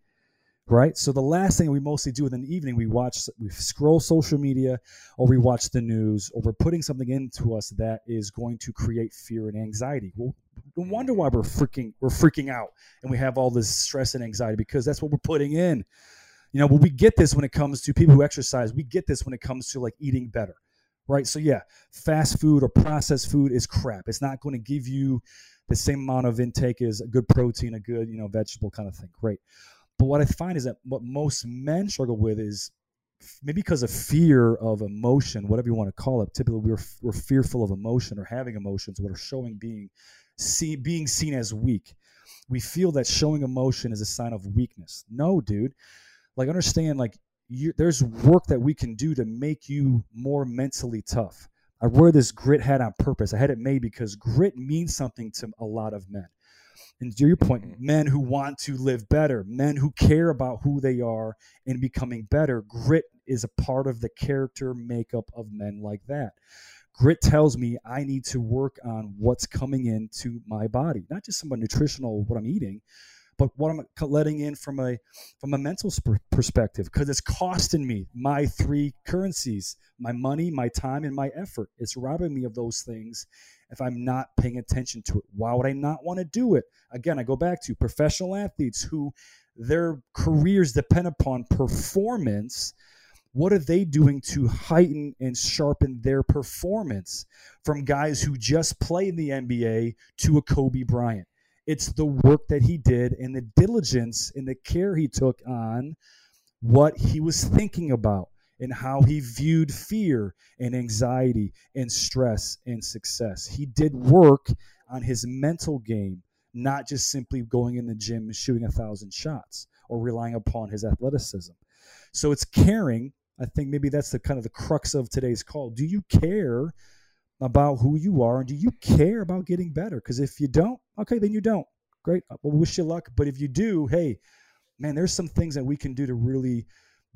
right so the last thing we mostly do in the evening we watch we scroll social media or we watch the news or we're putting something into us that is going to create fear and anxiety well no wonder why we're freaking we're freaking out and we have all this stress and anxiety because that's what we're putting in. You know, but we get this when it comes to people who exercise. We get this when it comes to like eating better, right? So yeah, fast food or processed food is crap. It's not going to give you the same amount of intake as a good protein, a good you know vegetable kind of thing. Great, but what I find is that what most men struggle with is maybe because of fear of emotion, whatever you want to call it. Typically, we're we're fearful of emotion or having emotions, what are showing being see, being seen as weak. We feel that showing emotion is a sign of weakness. No, dude. Like, understand, like, you, there's work that we can do to make you more mentally tough. I wear this grit hat on purpose. I had it made because grit means something to a lot of men. And to your point, mm-hmm. men who want to live better, men who care about who they are and becoming better, grit is a part of the character makeup of men like that. Grit tells me I need to work on what's coming into my body, not just some nutritional what I'm eating, but what I'm letting in from a from a mental perspective because it's costing me my three currencies, my money, my time, and my effort. It's robbing me of those things if I'm not paying attention to it. Why would I not want to do it? Again, I go back to professional athletes who their careers depend upon performance what are they doing to heighten and sharpen their performance from guys who just play in the NBA to a Kobe Bryant? It's the work that he did and the diligence and the care he took on what he was thinking about and how he viewed fear and anxiety and stress and success. He did work on his mental game, not just simply going in the gym and shooting a thousand shots or relying upon his athleticism. So it's caring I think maybe that's the kind of the crux of today's call. Do you care about who you are and do you care about getting better? Because if you don't, okay, then you don't. Great. Uh, we'll wish you luck. But if you do, hey, man, there's some things that we can do to really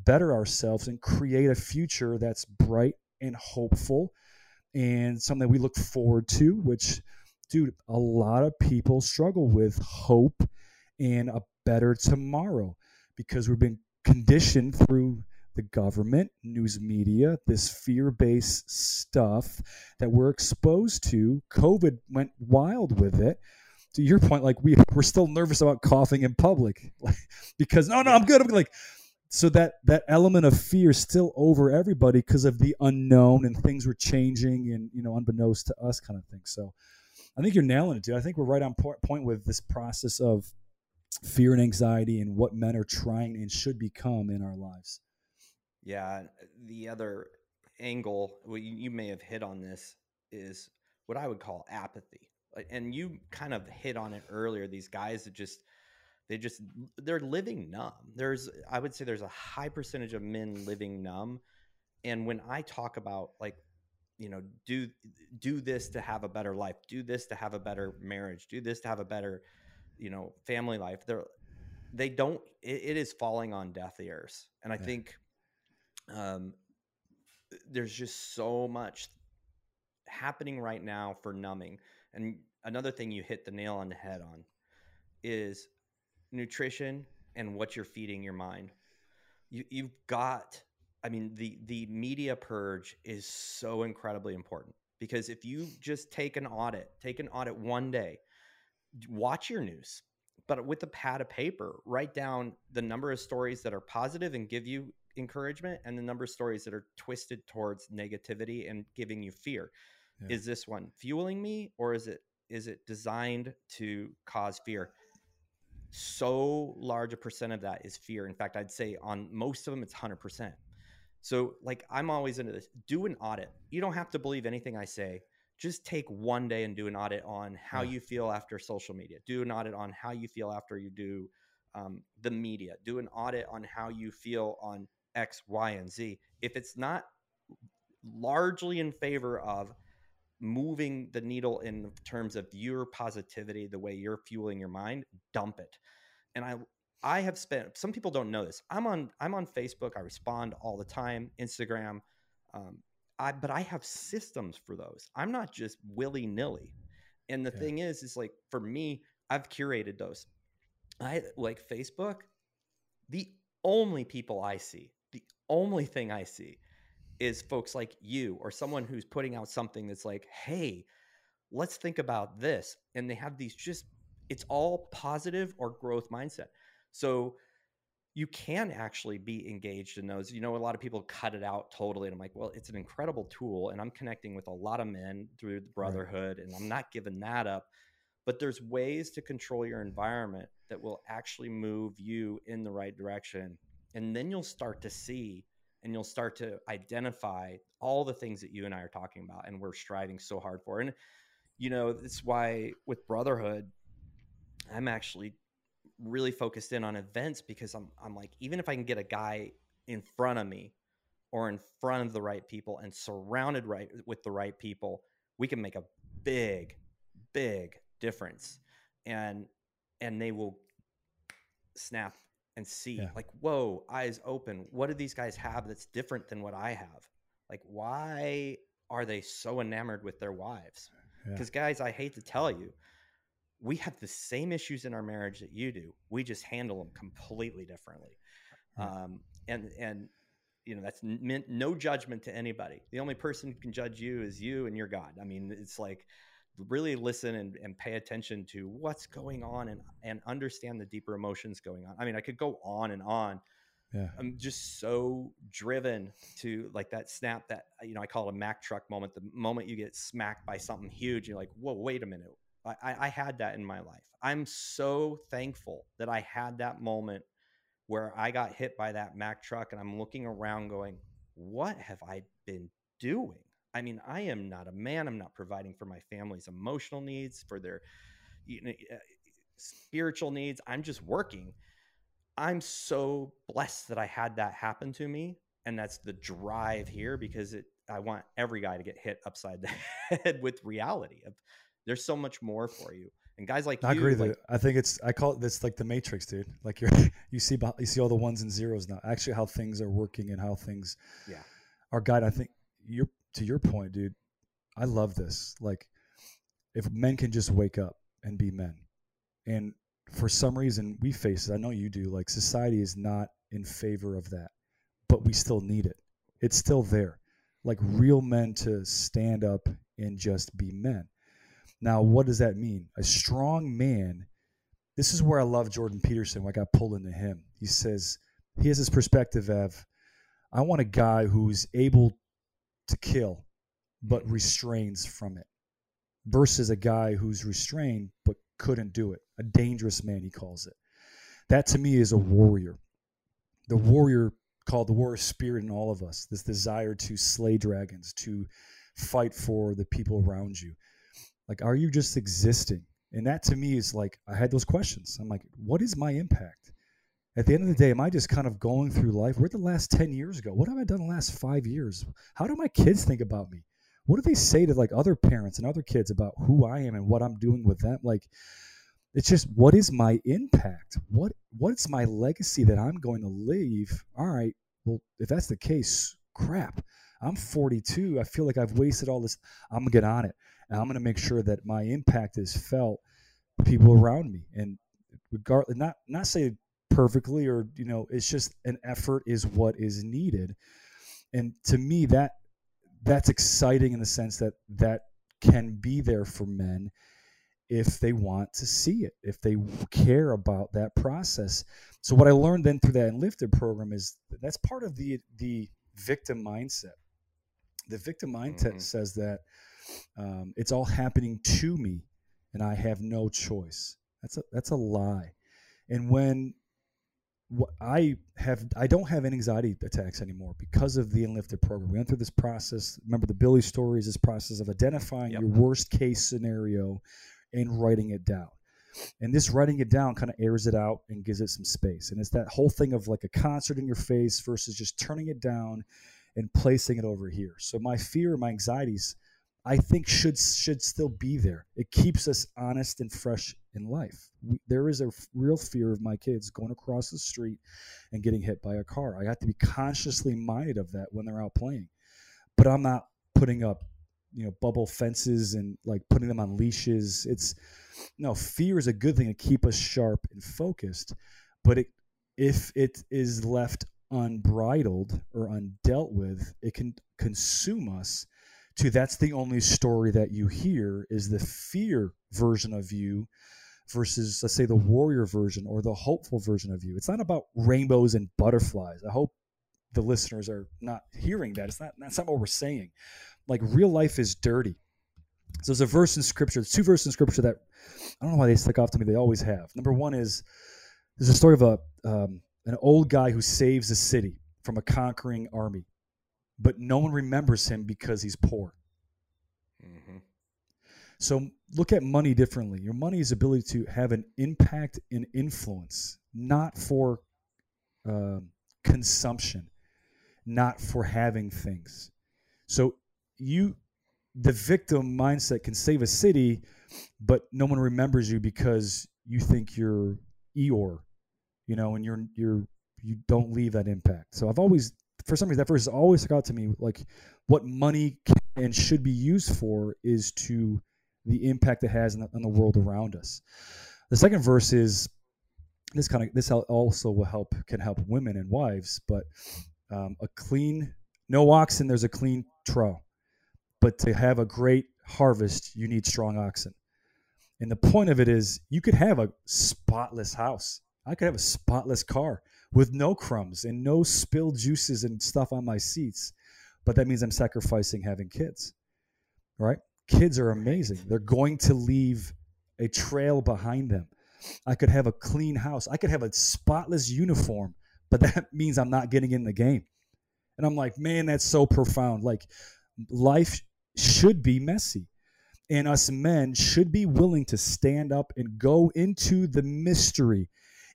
better ourselves and create a future that's bright and hopeful and something that we look forward to, which, dude, a lot of people struggle with hope and a better tomorrow because we've been conditioned through the government, news media, this fear based stuff that we're exposed to. COVID went wild with it. To your point, like we we're still nervous about coughing in public, because no, no, I'm good. I'm like, so that that element of fear is still over everybody because of the unknown and things were changing and you know unbeknownst to us, kind of thing. So, I think you're nailing it, dude. I think we're right on point with this process of fear and anxiety and what men are trying and should become in our lives. Yeah, uh, the other angle well, you, you may have hit on this is what I would call apathy. And you kind of hit on it earlier. These guys that just they just they're living numb. There's I would say there's a high percentage of men living numb. And when I talk about like you know do do this to have a better life do this to have a better marriage do this to have a better you know family life they're they don't it, it is falling on deaf ears and i yeah. think um, there's just so much happening right now for numbing. And another thing you hit the nail on the head on is nutrition and what you're feeding your mind. You, you've got, I mean, the the media purge is so incredibly important because if you just take an audit, take an audit one day, watch your news, but with a pad of paper, write down the number of stories that are positive and give you encouragement and the number of stories that are twisted towards negativity and giving you fear. Yeah. Is this one fueling me or is it is it designed to cause fear? So large a percent of that is fear. In fact, I'd say on most of them it's 100%. So like I'm always into this. Do an audit. You don't have to believe anything I say just take one day and do an audit on how yeah. you feel after social media. Do an audit on how you feel after you do um, the media. Do an audit on how you feel on X, Y, and Z. If it's not largely in favor of moving the needle in terms of your positivity, the way you're fueling your mind, dump it. And I I have spent some people don't know this. I'm on I'm on Facebook. I respond all the time. Instagram. Um, I, but I have systems for those. I'm not just willy nilly. And the yeah. thing is, is like for me, I've curated those. I like Facebook. The only people I see, only thing I see is folks like you or someone who's putting out something that's like, hey, let's think about this. And they have these just, it's all positive or growth mindset. So you can actually be engaged in those. You know, a lot of people cut it out totally. And I'm like, well, it's an incredible tool. And I'm connecting with a lot of men through the brotherhood, right. and I'm not giving that up. But there's ways to control your environment that will actually move you in the right direction. And then you'll start to see and you'll start to identify all the things that you and I are talking about and we're striving so hard for. And, you know, that's why with brotherhood, I'm actually really focused in on events because I'm I'm like even if I can get a guy in front of me or in front of the right people and surrounded right with the right people, we can make a big big difference. And and they will snap and see yeah. like whoa, eyes open. What do these guys have that's different than what I have? Like why are they so enamored with their wives? Because yeah. guys, I hate to tell you, we have the same issues in our marriage that you do. We just handle them completely differently. Um, and and you know that's meant no judgment to anybody. The only person who can judge you is you and your God. I mean, it's like really listen and, and pay attention to what's going on and and understand the deeper emotions going on. I mean, I could go on and on. Yeah. I'm just so driven to like that snap that uh, you know I call it a Mack truck moment. The moment you get smacked by something huge, you're like, whoa, wait a minute I, I had that in my life. I'm so thankful that I had that moment where I got hit by that Mack truck and I'm looking around going, what have I been doing? I mean, I am not a man. I'm not providing for my family's emotional needs, for their you know, uh, spiritual needs. I'm just working. I'm so blessed that I had that happen to me. And that's the drive here because it, I want every guy to get hit upside the head with reality of there's so much more for you. And guys like I you, agree. like, I think it's I call it this like the Matrix, dude. Like you're you see you see all the ones and zeros now. Actually, how things are working and how things yeah are guide. I think you're to your point, dude. I love this. Like if men can just wake up and be men, and for some reason we face it. I know you do. Like society is not in favor of that, but we still need it. It's still there. Like real men to stand up and just be men now, what does that mean? A strong man. This is where I love Jordan Peterson. Where I got pulled into him. He says he has this perspective of, I want a guy who's able to kill, but mm-hmm. restrains from it, versus a guy who's restrained but couldn't do it. A dangerous man, he calls it. That to me is a mm-hmm. warrior. The warrior called the warrior spirit in all of us. This desire to slay dragons, to fight for the people around you like, are you just existing? And that to me is like, I had those questions. I'm like, what is my impact? At the end of the day, am I just kind of going through life? Where the last 10 years go? What have I done the last five years? How do my kids think about me? What do they say to like other parents and other kids about who I am and what I'm doing with them? Like, it's just what is my impact? What what's my legacy that I'm going to leave? All right, well, if that's the case, crap. I'm 42. I feel like I've wasted all this. I'm gonna get on it. And I'm to make sure that my impact is felt people around me. And regardless not not say perfectly or you know it's just an effort is what is needed. And to me that that's exciting in the sense that that can be there for men if they want to see it if they care about that process. So what i learned then through that enlifted program is that's part of the the victim mindset. The victim mindset mm-hmm. says that um, it's all happening to me and i have no choice. That's a that's a lie. And when I have I don't have any anxiety attacks anymore because of the Enlifted program. We went through this process. Remember the Billy story is this process of identifying yep. your worst case scenario and writing it down. And this writing it down kind of airs it out and gives it some space. And it's that whole thing of like a concert in your face versus just turning it down and placing it over here. So my fear, my anxieties I think should should still be there. It keeps us honest and fresh in life. There is a real fear of my kids going across the street and getting hit by a car. I have to be consciously minded of that when they're out playing. But I'm not putting up, you know, bubble fences and like putting them on leashes. It's no fear is a good thing to keep us sharp and focused, but it if it is left unbridled or undealt with, it can consume us to that's the only story that you hear is the fear version of you versus let's say the warrior version or the hopeful version of you. It's not about rainbows and butterflies. I hope the listeners are not hearing that. It's not that's not what we're saying. Like real life is dirty. So there's a verse in scripture there's two verses in scripture that i don't know why they stick off to me. They always have. Number one is there's a story of a um, an old guy who saves a city from a conquering army but no one remembers him because he's poor. Mm-hmm. So look at money differently. Your money is ability to have an impact and influence, not for uh, consumption, not for having things. So you, the victim mindset can save a city, but no one remembers you because you think you're Eeyore, you know, and you're you're you don't leave that impact. So I've always for some reason that verse always stuck out to me. Like what money can and should be used for is to the impact it has on the, on the world around us. The second verse is this kind of this also will help can help women and wives, but um, a clean no oxen there's a clean trough, but to have a great harvest you need strong oxen. And the point of it is you could have a spotless house. I could have a spotless car with no crumbs and no spilled juices and stuff on my seats. But that means I'm sacrificing having kids, right? Kids are amazing. They're going to leave a trail behind them. I could have a clean house. I could have a spotless uniform, but that means I'm not getting in the game. And I'm like, man, that's so profound. Like, life should be messy. And us men should be willing to stand up and go into the mystery,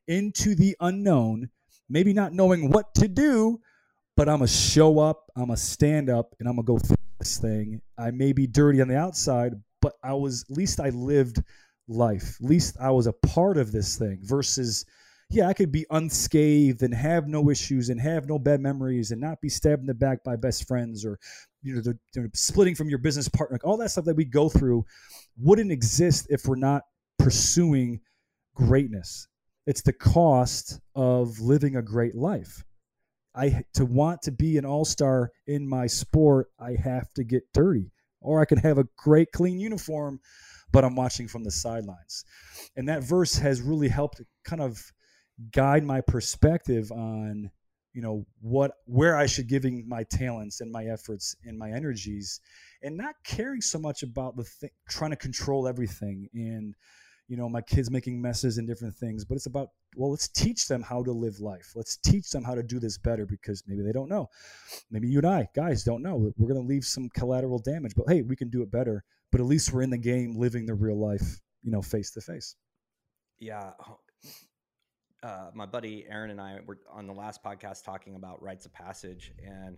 into the unknown, maybe not knowing what to do, but I'm going to show up, I'm going to stand up, and I'm going to go through this thing. I may be dirty on the outside, but I was, at least I lived life. At least I was a part of this thing versus, yeah, I could be unscathed and have no issues and have no bad memories and not be stabbed in the back by best friends or, you know, the, the splitting from your business partner. All that stuff that we go through wouldn't exist if we're not pursuing greatness it's the cost of living a great life. I to want to be an all-star in my sport, I have to get dirty. Or I can have a great clean uniform, but I'm watching from the sidelines. And that verse has really helped kind of guide my perspective on you know what where I should giving my talents and my efforts and my energies and not caring so much about the thing trying to control everything and you know my kids making messes and different things but it's about well let's teach them how to live life. Let's teach them how to do this better because maybe they don't know. Maybe you and i guys don't know. We're going to leave some collateral damage but hey we can do it better but at least we're in the game living the real life you know face to face. Yeah uh, my buddy aaron and i were on the last podcast talking about rites of passage and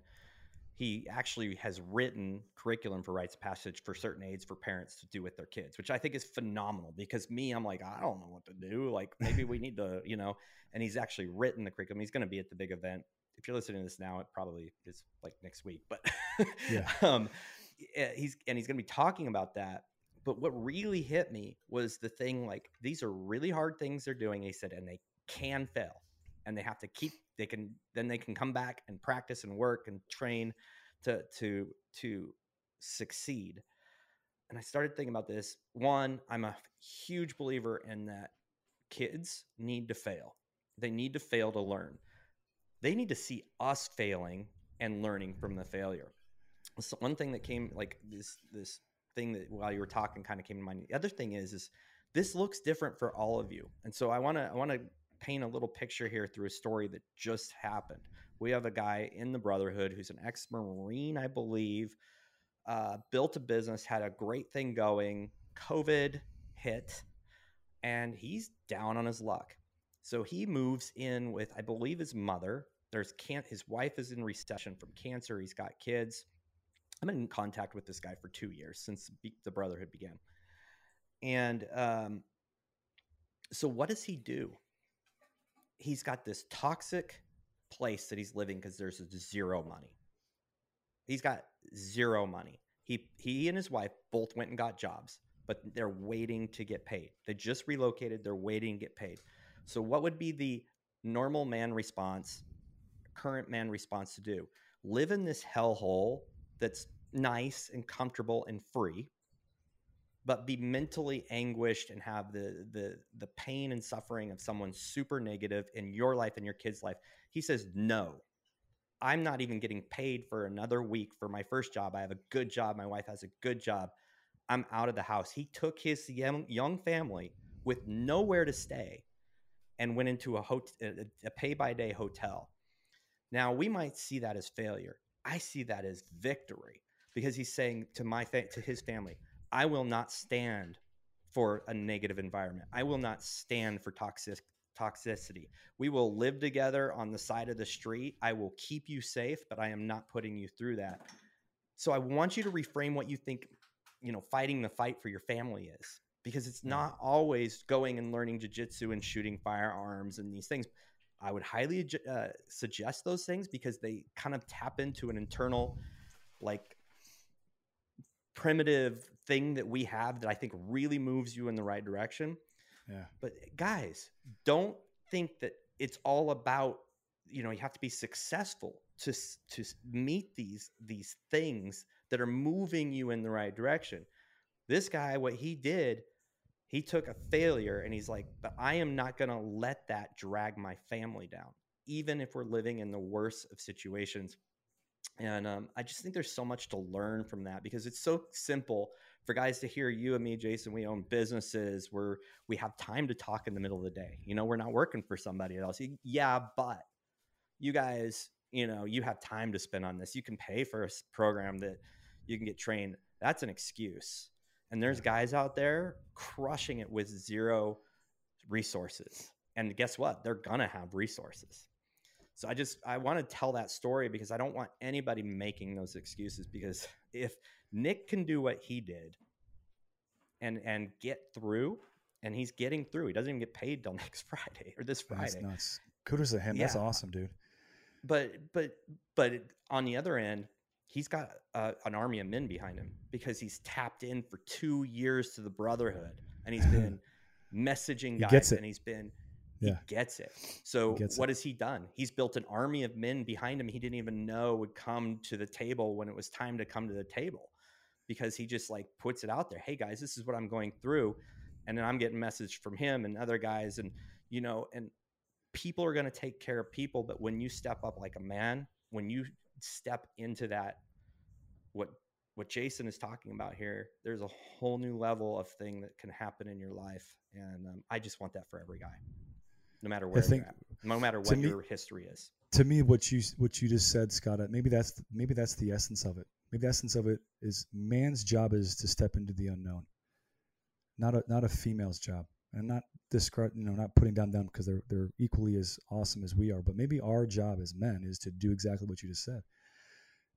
he actually has written curriculum for rites of passage for certain aids for parents to do with their kids, which I think is phenomenal because me, I'm like, I don't know what to do. Like maybe we need to, you know, and he's actually written the curriculum. He's going to be at the big event. If you're listening to this now, it probably is like next week, but yeah. um, he's, and he's going to be talking about that. But what really hit me was the thing like these are really hard things they're doing. He said, and they can fail, and they have to keep. They can then they can come back and practice and work and train to to to succeed. And I started thinking about this. One, I'm a huge believer in that kids need to fail. They need to fail to learn. They need to see us failing and learning from the failure. So one thing that came like this this thing that while you were talking kind of came to mind. The other thing is is this looks different for all of you. And so I want to I want to paint a little picture here through a story that just happened. We have a guy in the Brotherhood who's an ex-marine, I believe, uh, built a business, had a great thing going. COVID hit, and he's down on his luck. So he moves in with, I believe, his mother. There's can't his wife is in recession from cancer. He's got kids. I've been in contact with this guy for two years since the Brotherhood began. And um, so, what does he do? He's got this toxic place that he's living because there's zero money. He's got zero money. He he and his wife both went and got jobs, but they're waiting to get paid. They just relocated. They're waiting to get paid. So, what would be the normal man response, current man response to do? Live in this hellhole that's nice and comfortable and free, but be mentally anguished and have the the the pain and suffering of someone super negative in your life and your kid's life. He says, no, I'm not even getting paid for another week for my first job. I have a good job. My wife has a good job. I'm out of the house. He took his young, young family with nowhere to stay and went into a, a pay by day hotel. Now, we might see that as failure. I see that as victory because he's saying to my fa- to his family, I will not stand for a negative environment. I will not stand for toxic toxicity. We will live together on the side of the street. I will keep you safe, but I am not putting you through that. So I want you to reframe what you think, you know, fighting the fight for your family is because it's not always going and learning jujitsu and shooting firearms and these things. I would highly uh, suggest those things because they kind of tap into an internal, like, primitive thing that we have that I think really moves you in the right direction. Yeah. But guys, don't think that it's all about you know you have to be successful to to meet these these things that are moving you in the right direction. This guy, what he did, he took a failure and he's like, but I am not going to let that drag my family down, even if we're living in the worst of situations. And um, I just think there's so much to learn from that because it's so simple for guys to hear you and me, Jason. We own businesses where we have time to talk in the middle of the day. You know, we're not working for somebody else. Yeah, but you guys, you know, you have time to spend on this. You can pay for a program that you can get trained. That's an excuse. And there's guys out there crushing it with zero resources. And guess what? They're going to have resources. So I just I want to tell that story because I don't want anybody making those excuses because if Nick can do what he did and and get through and he's getting through. He doesn't even get paid till next Friday or this Friday. That's nuts. Kudos to him. Yeah. That's awesome, dude. But but but on the other end, he's got uh, an army of men behind him because he's tapped in for two years to the Brotherhood and he's been messaging guys and he's been yeah. He gets it. So gets what it. has he done? He's built an army of men behind him he didn't even know would come to the table when it was time to come to the table because he just like puts it out there. Hey guys, this is what I'm going through. And then I'm getting message from him and other guys and you know, and people are going to take care of people, but when you step up like a man, when you step into that what what Jason is talking about here, there's a whole new level of thing that can happen in your life, and um, I just want that for every guy no matter where think, no matter what me, your history is. To me, what you what you just said, Scott, uh, maybe that's maybe that's the essence of it. Maybe the essence of it is man's job is to step into the unknown, not a not a female's job. And not discard, you know, not putting down them because they're they're equally as awesome as we are. But maybe our job as men is to do exactly what you just said,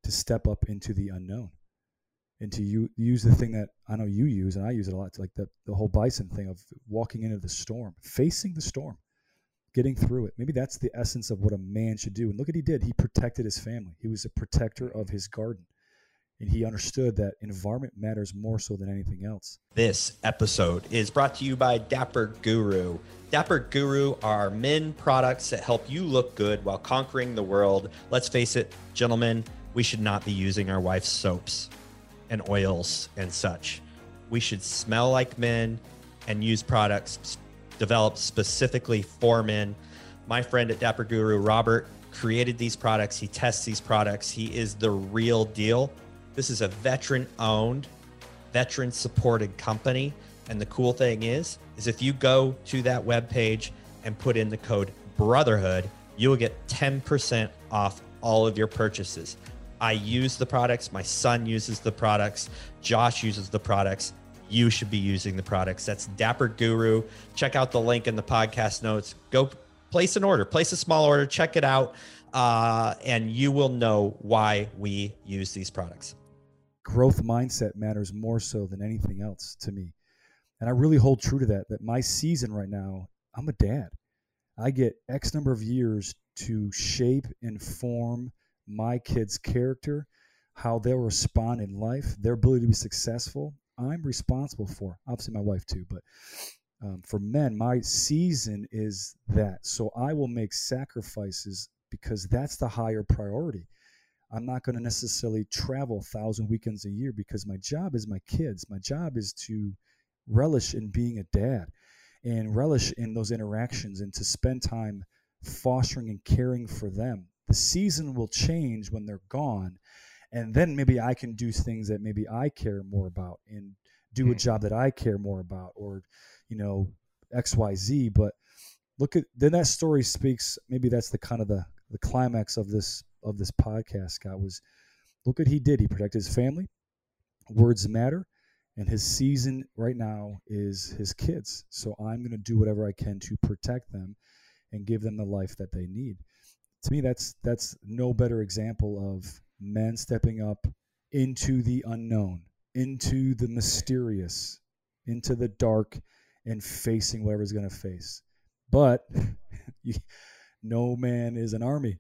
to step up into the unknown, and to you, use the thing that I know you use, and I use it a lot, like the the whole bison thing of walking into the storm, facing the storm getting through it. Maybe that's the essence of what a man should do. And look what he did. He protected his family. He was a protector of his garden. and he understood that environment matters more so than anything else. This episode is brought to you by Dapper Guru. Dapper Guru are men products that help you look good while conquering the world. Let's face it, gentlemen, we should not be using our wife's soaps and oils and such. We should smell like men and use products developed specifically for men. My friend at Dapper Guru, Robert, created these products. He tests these products. He is the real deal. This is a veteran owned, veteran supported company. And the cool thing is, is if you go to that web page and put in the code brotherhood, you will get 10% off all of your purchases. I use the products. My son uses the products. Josh uses the products. You should be using the products. That's Dapper Guru. Check out the link in the podcast notes. Go place an order, place a small order, check it out, uh, and you will know why we use these products. Growth mindset matters more so than anything else to me. And I really hold true to that, that my season right now, I'm a dad. I get X number of years to shape and form my kids' character, how they'll respond in life, their ability to be successful. I'm responsible for. Obviously, my wife too, but um, for men, my season is that. So I will make sacrifices because that's the higher priority. I'm not going to necessarily travel a thousand weekends a year because my job is my kids. My job is to relish in being a dad and relish in those interactions and to spend time fostering and caring for them. The season will change when they're gone. And then maybe I can do things that maybe I care more about and do a hmm. job that I care more about or you know xyz but look at then that story speaks maybe that's the kind of the the climax of this of this podcast scott was look what he did. He protected his family words matter and his season right now is his kids. So i'm going to do whatever i can to protect them and give them the life that they need. To me that's that's no better example of men stepping up into the unknown into the mysterious into the dark and facing whatever he's going to face. But you, no man is an army.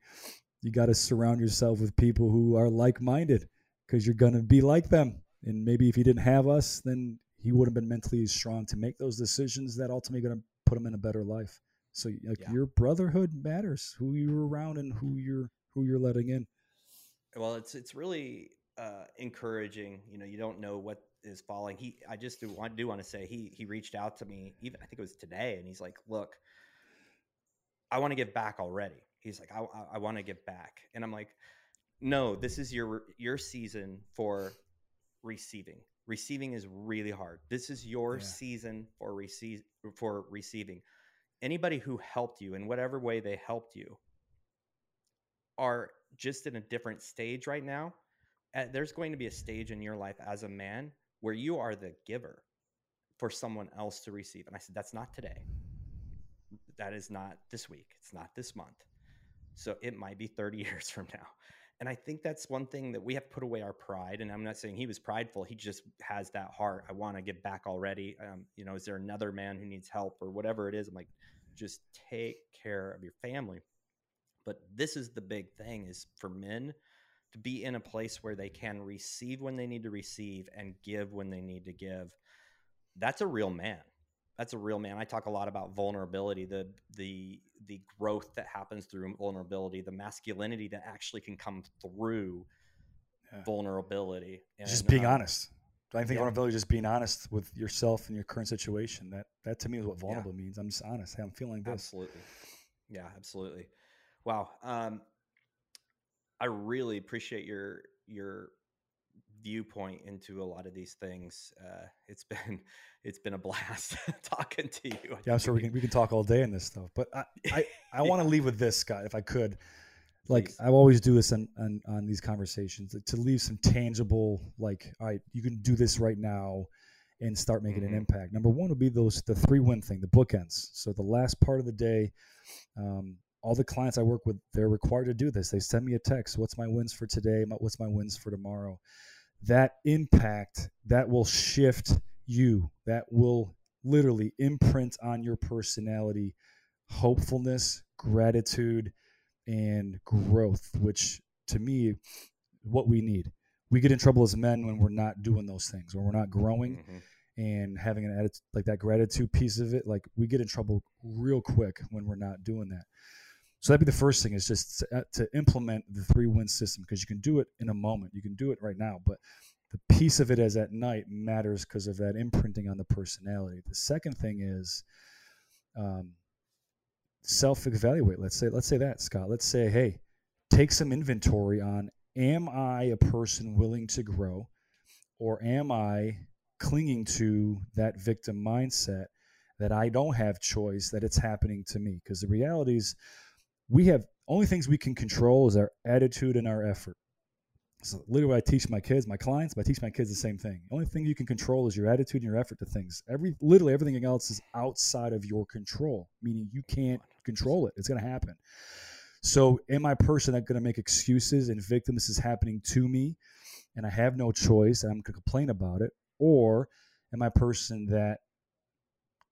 You got to surround yourself with people who are like minded because you're going to be like them. And maybe if he didn't have us, then he would have been mentally strong to make those decisions that ultimately going to put him in a better life. So like yeah. your brotherhood matters, who you're around and who you're who you're letting in. Well, it's it's really uh, encouraging. You know, you don't know what is falling. He, I just do want do want to say he he reached out to me even I think it was today, and he's like, "Look, I want to give back already." He's like, "I I, I want to give back," and I'm like, "No, this is your your season for receiving. Receiving is really hard. This is your yeah. season for receive for receiving. Anybody who helped you in whatever way they helped you are just in a different stage right now." there's going to be a stage in your life as a man where you are the giver for someone else to receive. And I said, that's not today. That is not this week. It's not this month. So it might be 30 years from now. And I think that's one thing that we have to put away our pride. And I'm not saying he was prideful. He just has that heart. I want to get back already. Um, you know, is there another man who needs help or whatever it is? I'm like, just take care of your family. But this is the big thing is for men to be in a place where they can receive when they need to receive and give when they need to give. That's a real man. That's a real man. I talk a lot about vulnerability, the the the growth that happens through vulnerability, the masculinity that actually can come through yeah. vulnerability. And, just being um, honest. I think yeah. vulnerability is just being honest with yourself and your current situation. That that to me is what vulnerable yeah. means. I'm just honest. Hey, I'm feeling this. Absolutely. Yeah, absolutely. Wow. Um, I really appreciate your your viewpoint into a lot of these things. Uh, it's been it's been a blast talking to you. Yeah, I'm sure we can we can talk all day in this stuff, but I I, I want to leave with this, Scott, if I could. Like Please. I always do this on, on on these conversations to leave some tangible, like, all right, you can do this right now and start making mm-hmm. an impact. Number one would be those the three win thing, the bookends. So the last part of the day, um, all the clients I work with, they're required to do this. They send me a text. What's my wins for today? What's my wins for tomorrow? That impact that will shift you. That will literally imprint on your personality hopefulness, gratitude, and growth, which to me, what we need. we get in trouble as men when we're not doing those things, when we're not growing Mhm. and having an attitude like that gratitude piece of it. Like we get in trouble real quick when we're not doing that. So that'd be the first thing is just to, uh, to implement the three win system because you can do it in a moment. You can do it right now, but the piece of it as at night matters because of that imprinting on the personality. The second thing is um, self-evaluate. Let's say let's say that Scott. Let's say, hey, take some inventory on: Am I a person willing to grow, or am I clinging to that victim mindset that I don't have choice, that it's happening to me? Because the reality is, we have only things we can control is our attitude and our effort. So literally, what I teach my kids, my clients, but I teach my kids the same thing. The only thing you can control is your attitude and your effort to things. Every literally everything else is outside of your control, meaning you can't control it. It's going to happen. So, am I a person that's going to make excuses and victim? This is happening to me, and I have no choice, and I'm going to complain about it, or am I a person that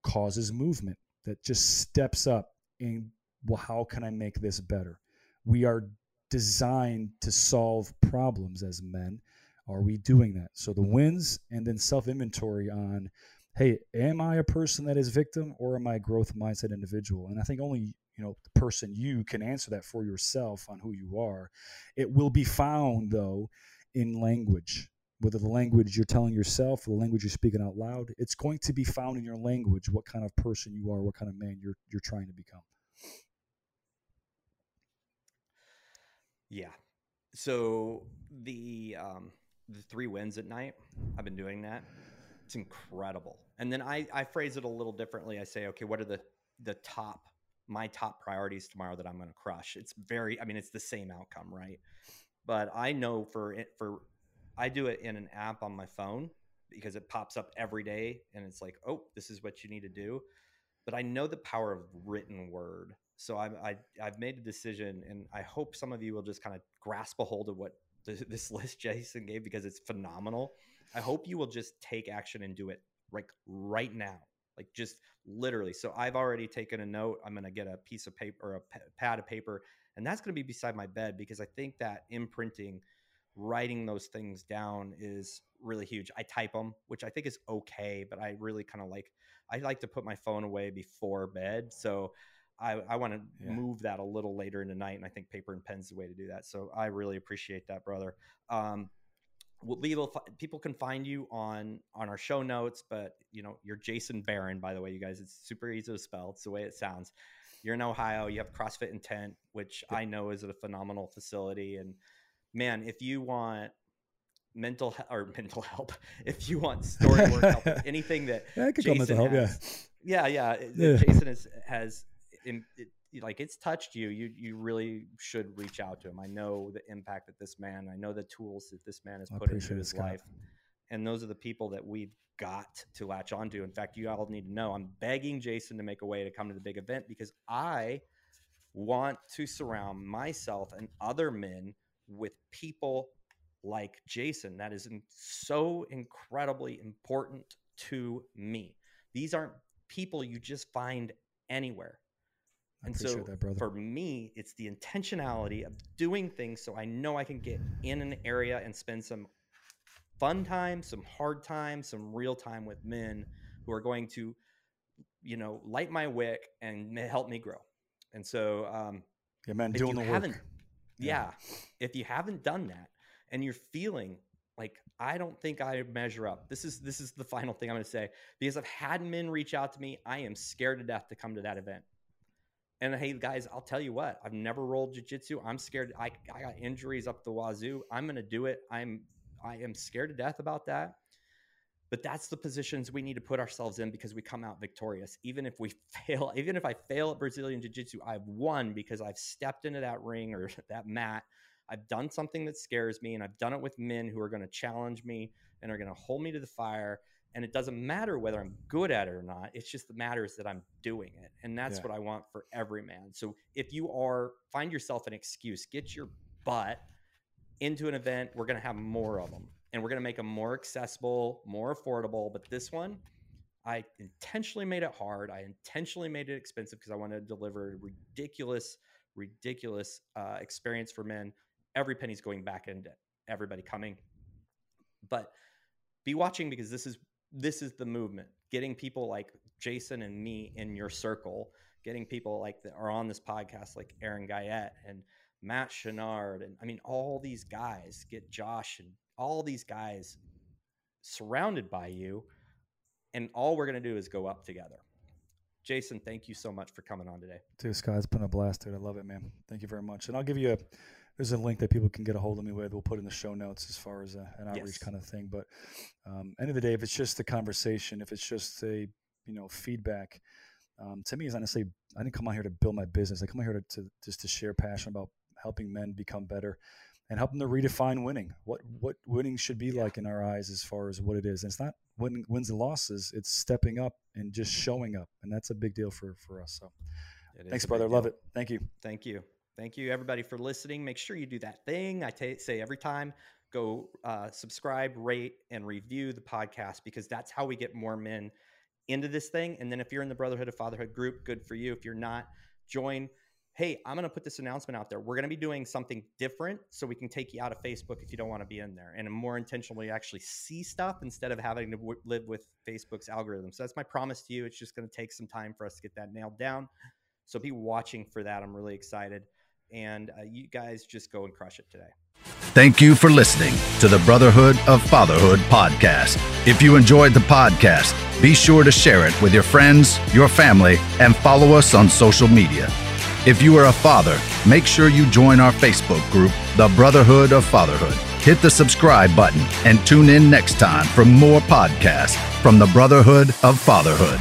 causes movement, that just steps up and well, how can I make this better? We are designed to solve problems as men. Are we doing that? So the wins and then self inventory on, hey, am I a person that is victim or am I a growth mindset individual? And I think only you know the person you can answer that for yourself on who you are. It will be found though in language. Whether the language you're telling yourself or the language you're speaking out loud, it's going to be found in your language what kind of person you are, what kind of man you're you're trying to become. Yeah. So the um the three wins at night, I've been doing that. It's incredible. And then I I phrase it a little differently. I say, okay, what are the the top my top priorities tomorrow that I'm going to crush? It's very I mean, it's the same outcome, right? But I know for it for I do it in an app on my phone because it pops up every day and it's like, "Oh, this is what you need to do." But I know the power of written word so I, I I've made a decision, and I hope some of you will just kind of grasp a hold of what th- this list Jason gave because it's phenomenal. I hope you will just take action and do it like right now, like just literally. So I've already taken a note. I'm going to get a piece of paper or a p- pad of paper, and that's going to be beside my bed because I think that imprinting, writing those things down is really huge. I type them, which I think is okay, but I really kind of like. I like to put my phone away before bed, so I, I want to Yeah. move that a little later in the night, and I think paper and pen's the way to do that. So I really appreciate that, brother. Um, people can find you on on our show notes, but you know you're Jason Barron, by the way, you guys. It's super easy to spell. It's the way it sounds. You're in Ohio. You have CrossFit Intent, which I know is a phenomenal facility. And man, if you want mental he- or mental help, if you want story work help, anything that Yeah, I could mental help. Yeah. has- yeah, yeah. it- Yeah. Jason has has im- it, like it's touched you. You you really should reach out to him. I know the impact that this man. I know the tools that this man has I put into his Scott. life, and those are the people that we've got to latch onto. In fact, you all need to know. I'm begging Jason to make a way to come to the big event because I want to surround myself and other men with people like Jason. That is in- so incredibly important to me. These aren't people you just find anywhere. I And so that, brother. for me, it's the intentionality of doing things so I know I can get in an area and spend some fun time, some hard time, some real time with men who are going to, you know, light my wick and help me grow. And so, um, yeah, man, doing the work. yeah, if you haven't done that and you're feeling like I don't think I measure up. This is this is the final thing I'm going to say because I've had men reach out to me. I am scared to death to come to that event. And hey, guys, I'll tell you what. I've never rolled jujitsu. I'm scared. I, I got injuries up the wazoo. I'm going to do it. I'm I am scared to death about that. But that's the positions we need to put ourselves in because we come out victorious. Even if we fail, even if I fail at Brazilian Jiu Jitsu, I've won because I've stepped into that ring or that mat. I've done something that scares me, and I've done it with men who are going to challenge me and are going to hold me to the fire. And it doesn't matter whether I'm good at it or not. It's just the matters that I'm doing it. And that's Yeah. what I want for every man. So if you are, find yourself an excuse, get your butt into an event. We're going to have more of them and we're going to make them more accessible, more affordable. But this one, I intentionally made it hard. I intentionally made it expensive because I want to deliver a ridiculous, ridiculous uh, experience for men. Every penny's going back into everybody coming. but be watching because this is this is the movement getting people like jason and me in your circle getting people like that are on this podcast like aaron guyette and matt chenard and i mean all these guys get josh and all these guys surrounded by you and all we're going to do is go up together jason thank you so much for coming on today Dude, Scott, it's been a blast, dude. I love it, man. Thank you very much. And I'll give you a there's a link that people can get a hold of me with. We'll put in the show notes as far as a, an outreach Yes. kind of thing. But um, end of the day, if it's just a conversation, if it's just a you know feedback, um, to me, is honestly, I didn't come out here to build my business. I come out here to, to just to share passion about helping men become better and help them to redefine winning. What what winning should be like in our eyes as far as what it is. And it's not win, wins and losses. It's stepping up and just showing up, and that's a big deal for for us. So It thanks, brother. Love it. Thank you. Thank you. Thank you, everybody, for listening. Make sure you do that thing I say every time. Go uh, subscribe, rate, and review the podcast because that's how we get more men into this thing. And then if you're in the Brotherhood of Fatherhood group, good for you. If you're not, join. Hey, I'm going to put this announcement out there. We're going to be doing something different so we can take you out of Facebook if you don't want to be in there and more intentionally actually see stuff instead of having to w- live with Facebook's algorithm. So that's my promise to you. It's just going to take some time for us to get that nailed down. So be watching for that. I'm really excited. And uh, you guys just go and crush it today. Thank you for listening to the Brotherhood of Fatherhood podcast. If you enjoyed the podcast, be sure to share it with your friends, your family, and follow us on social media. If you are a father, make sure you join our Facebook group, The Brotherhood of Fatherhood. Hit the subscribe button and tune in next time for more podcasts from the Brotherhood of Fatherhood.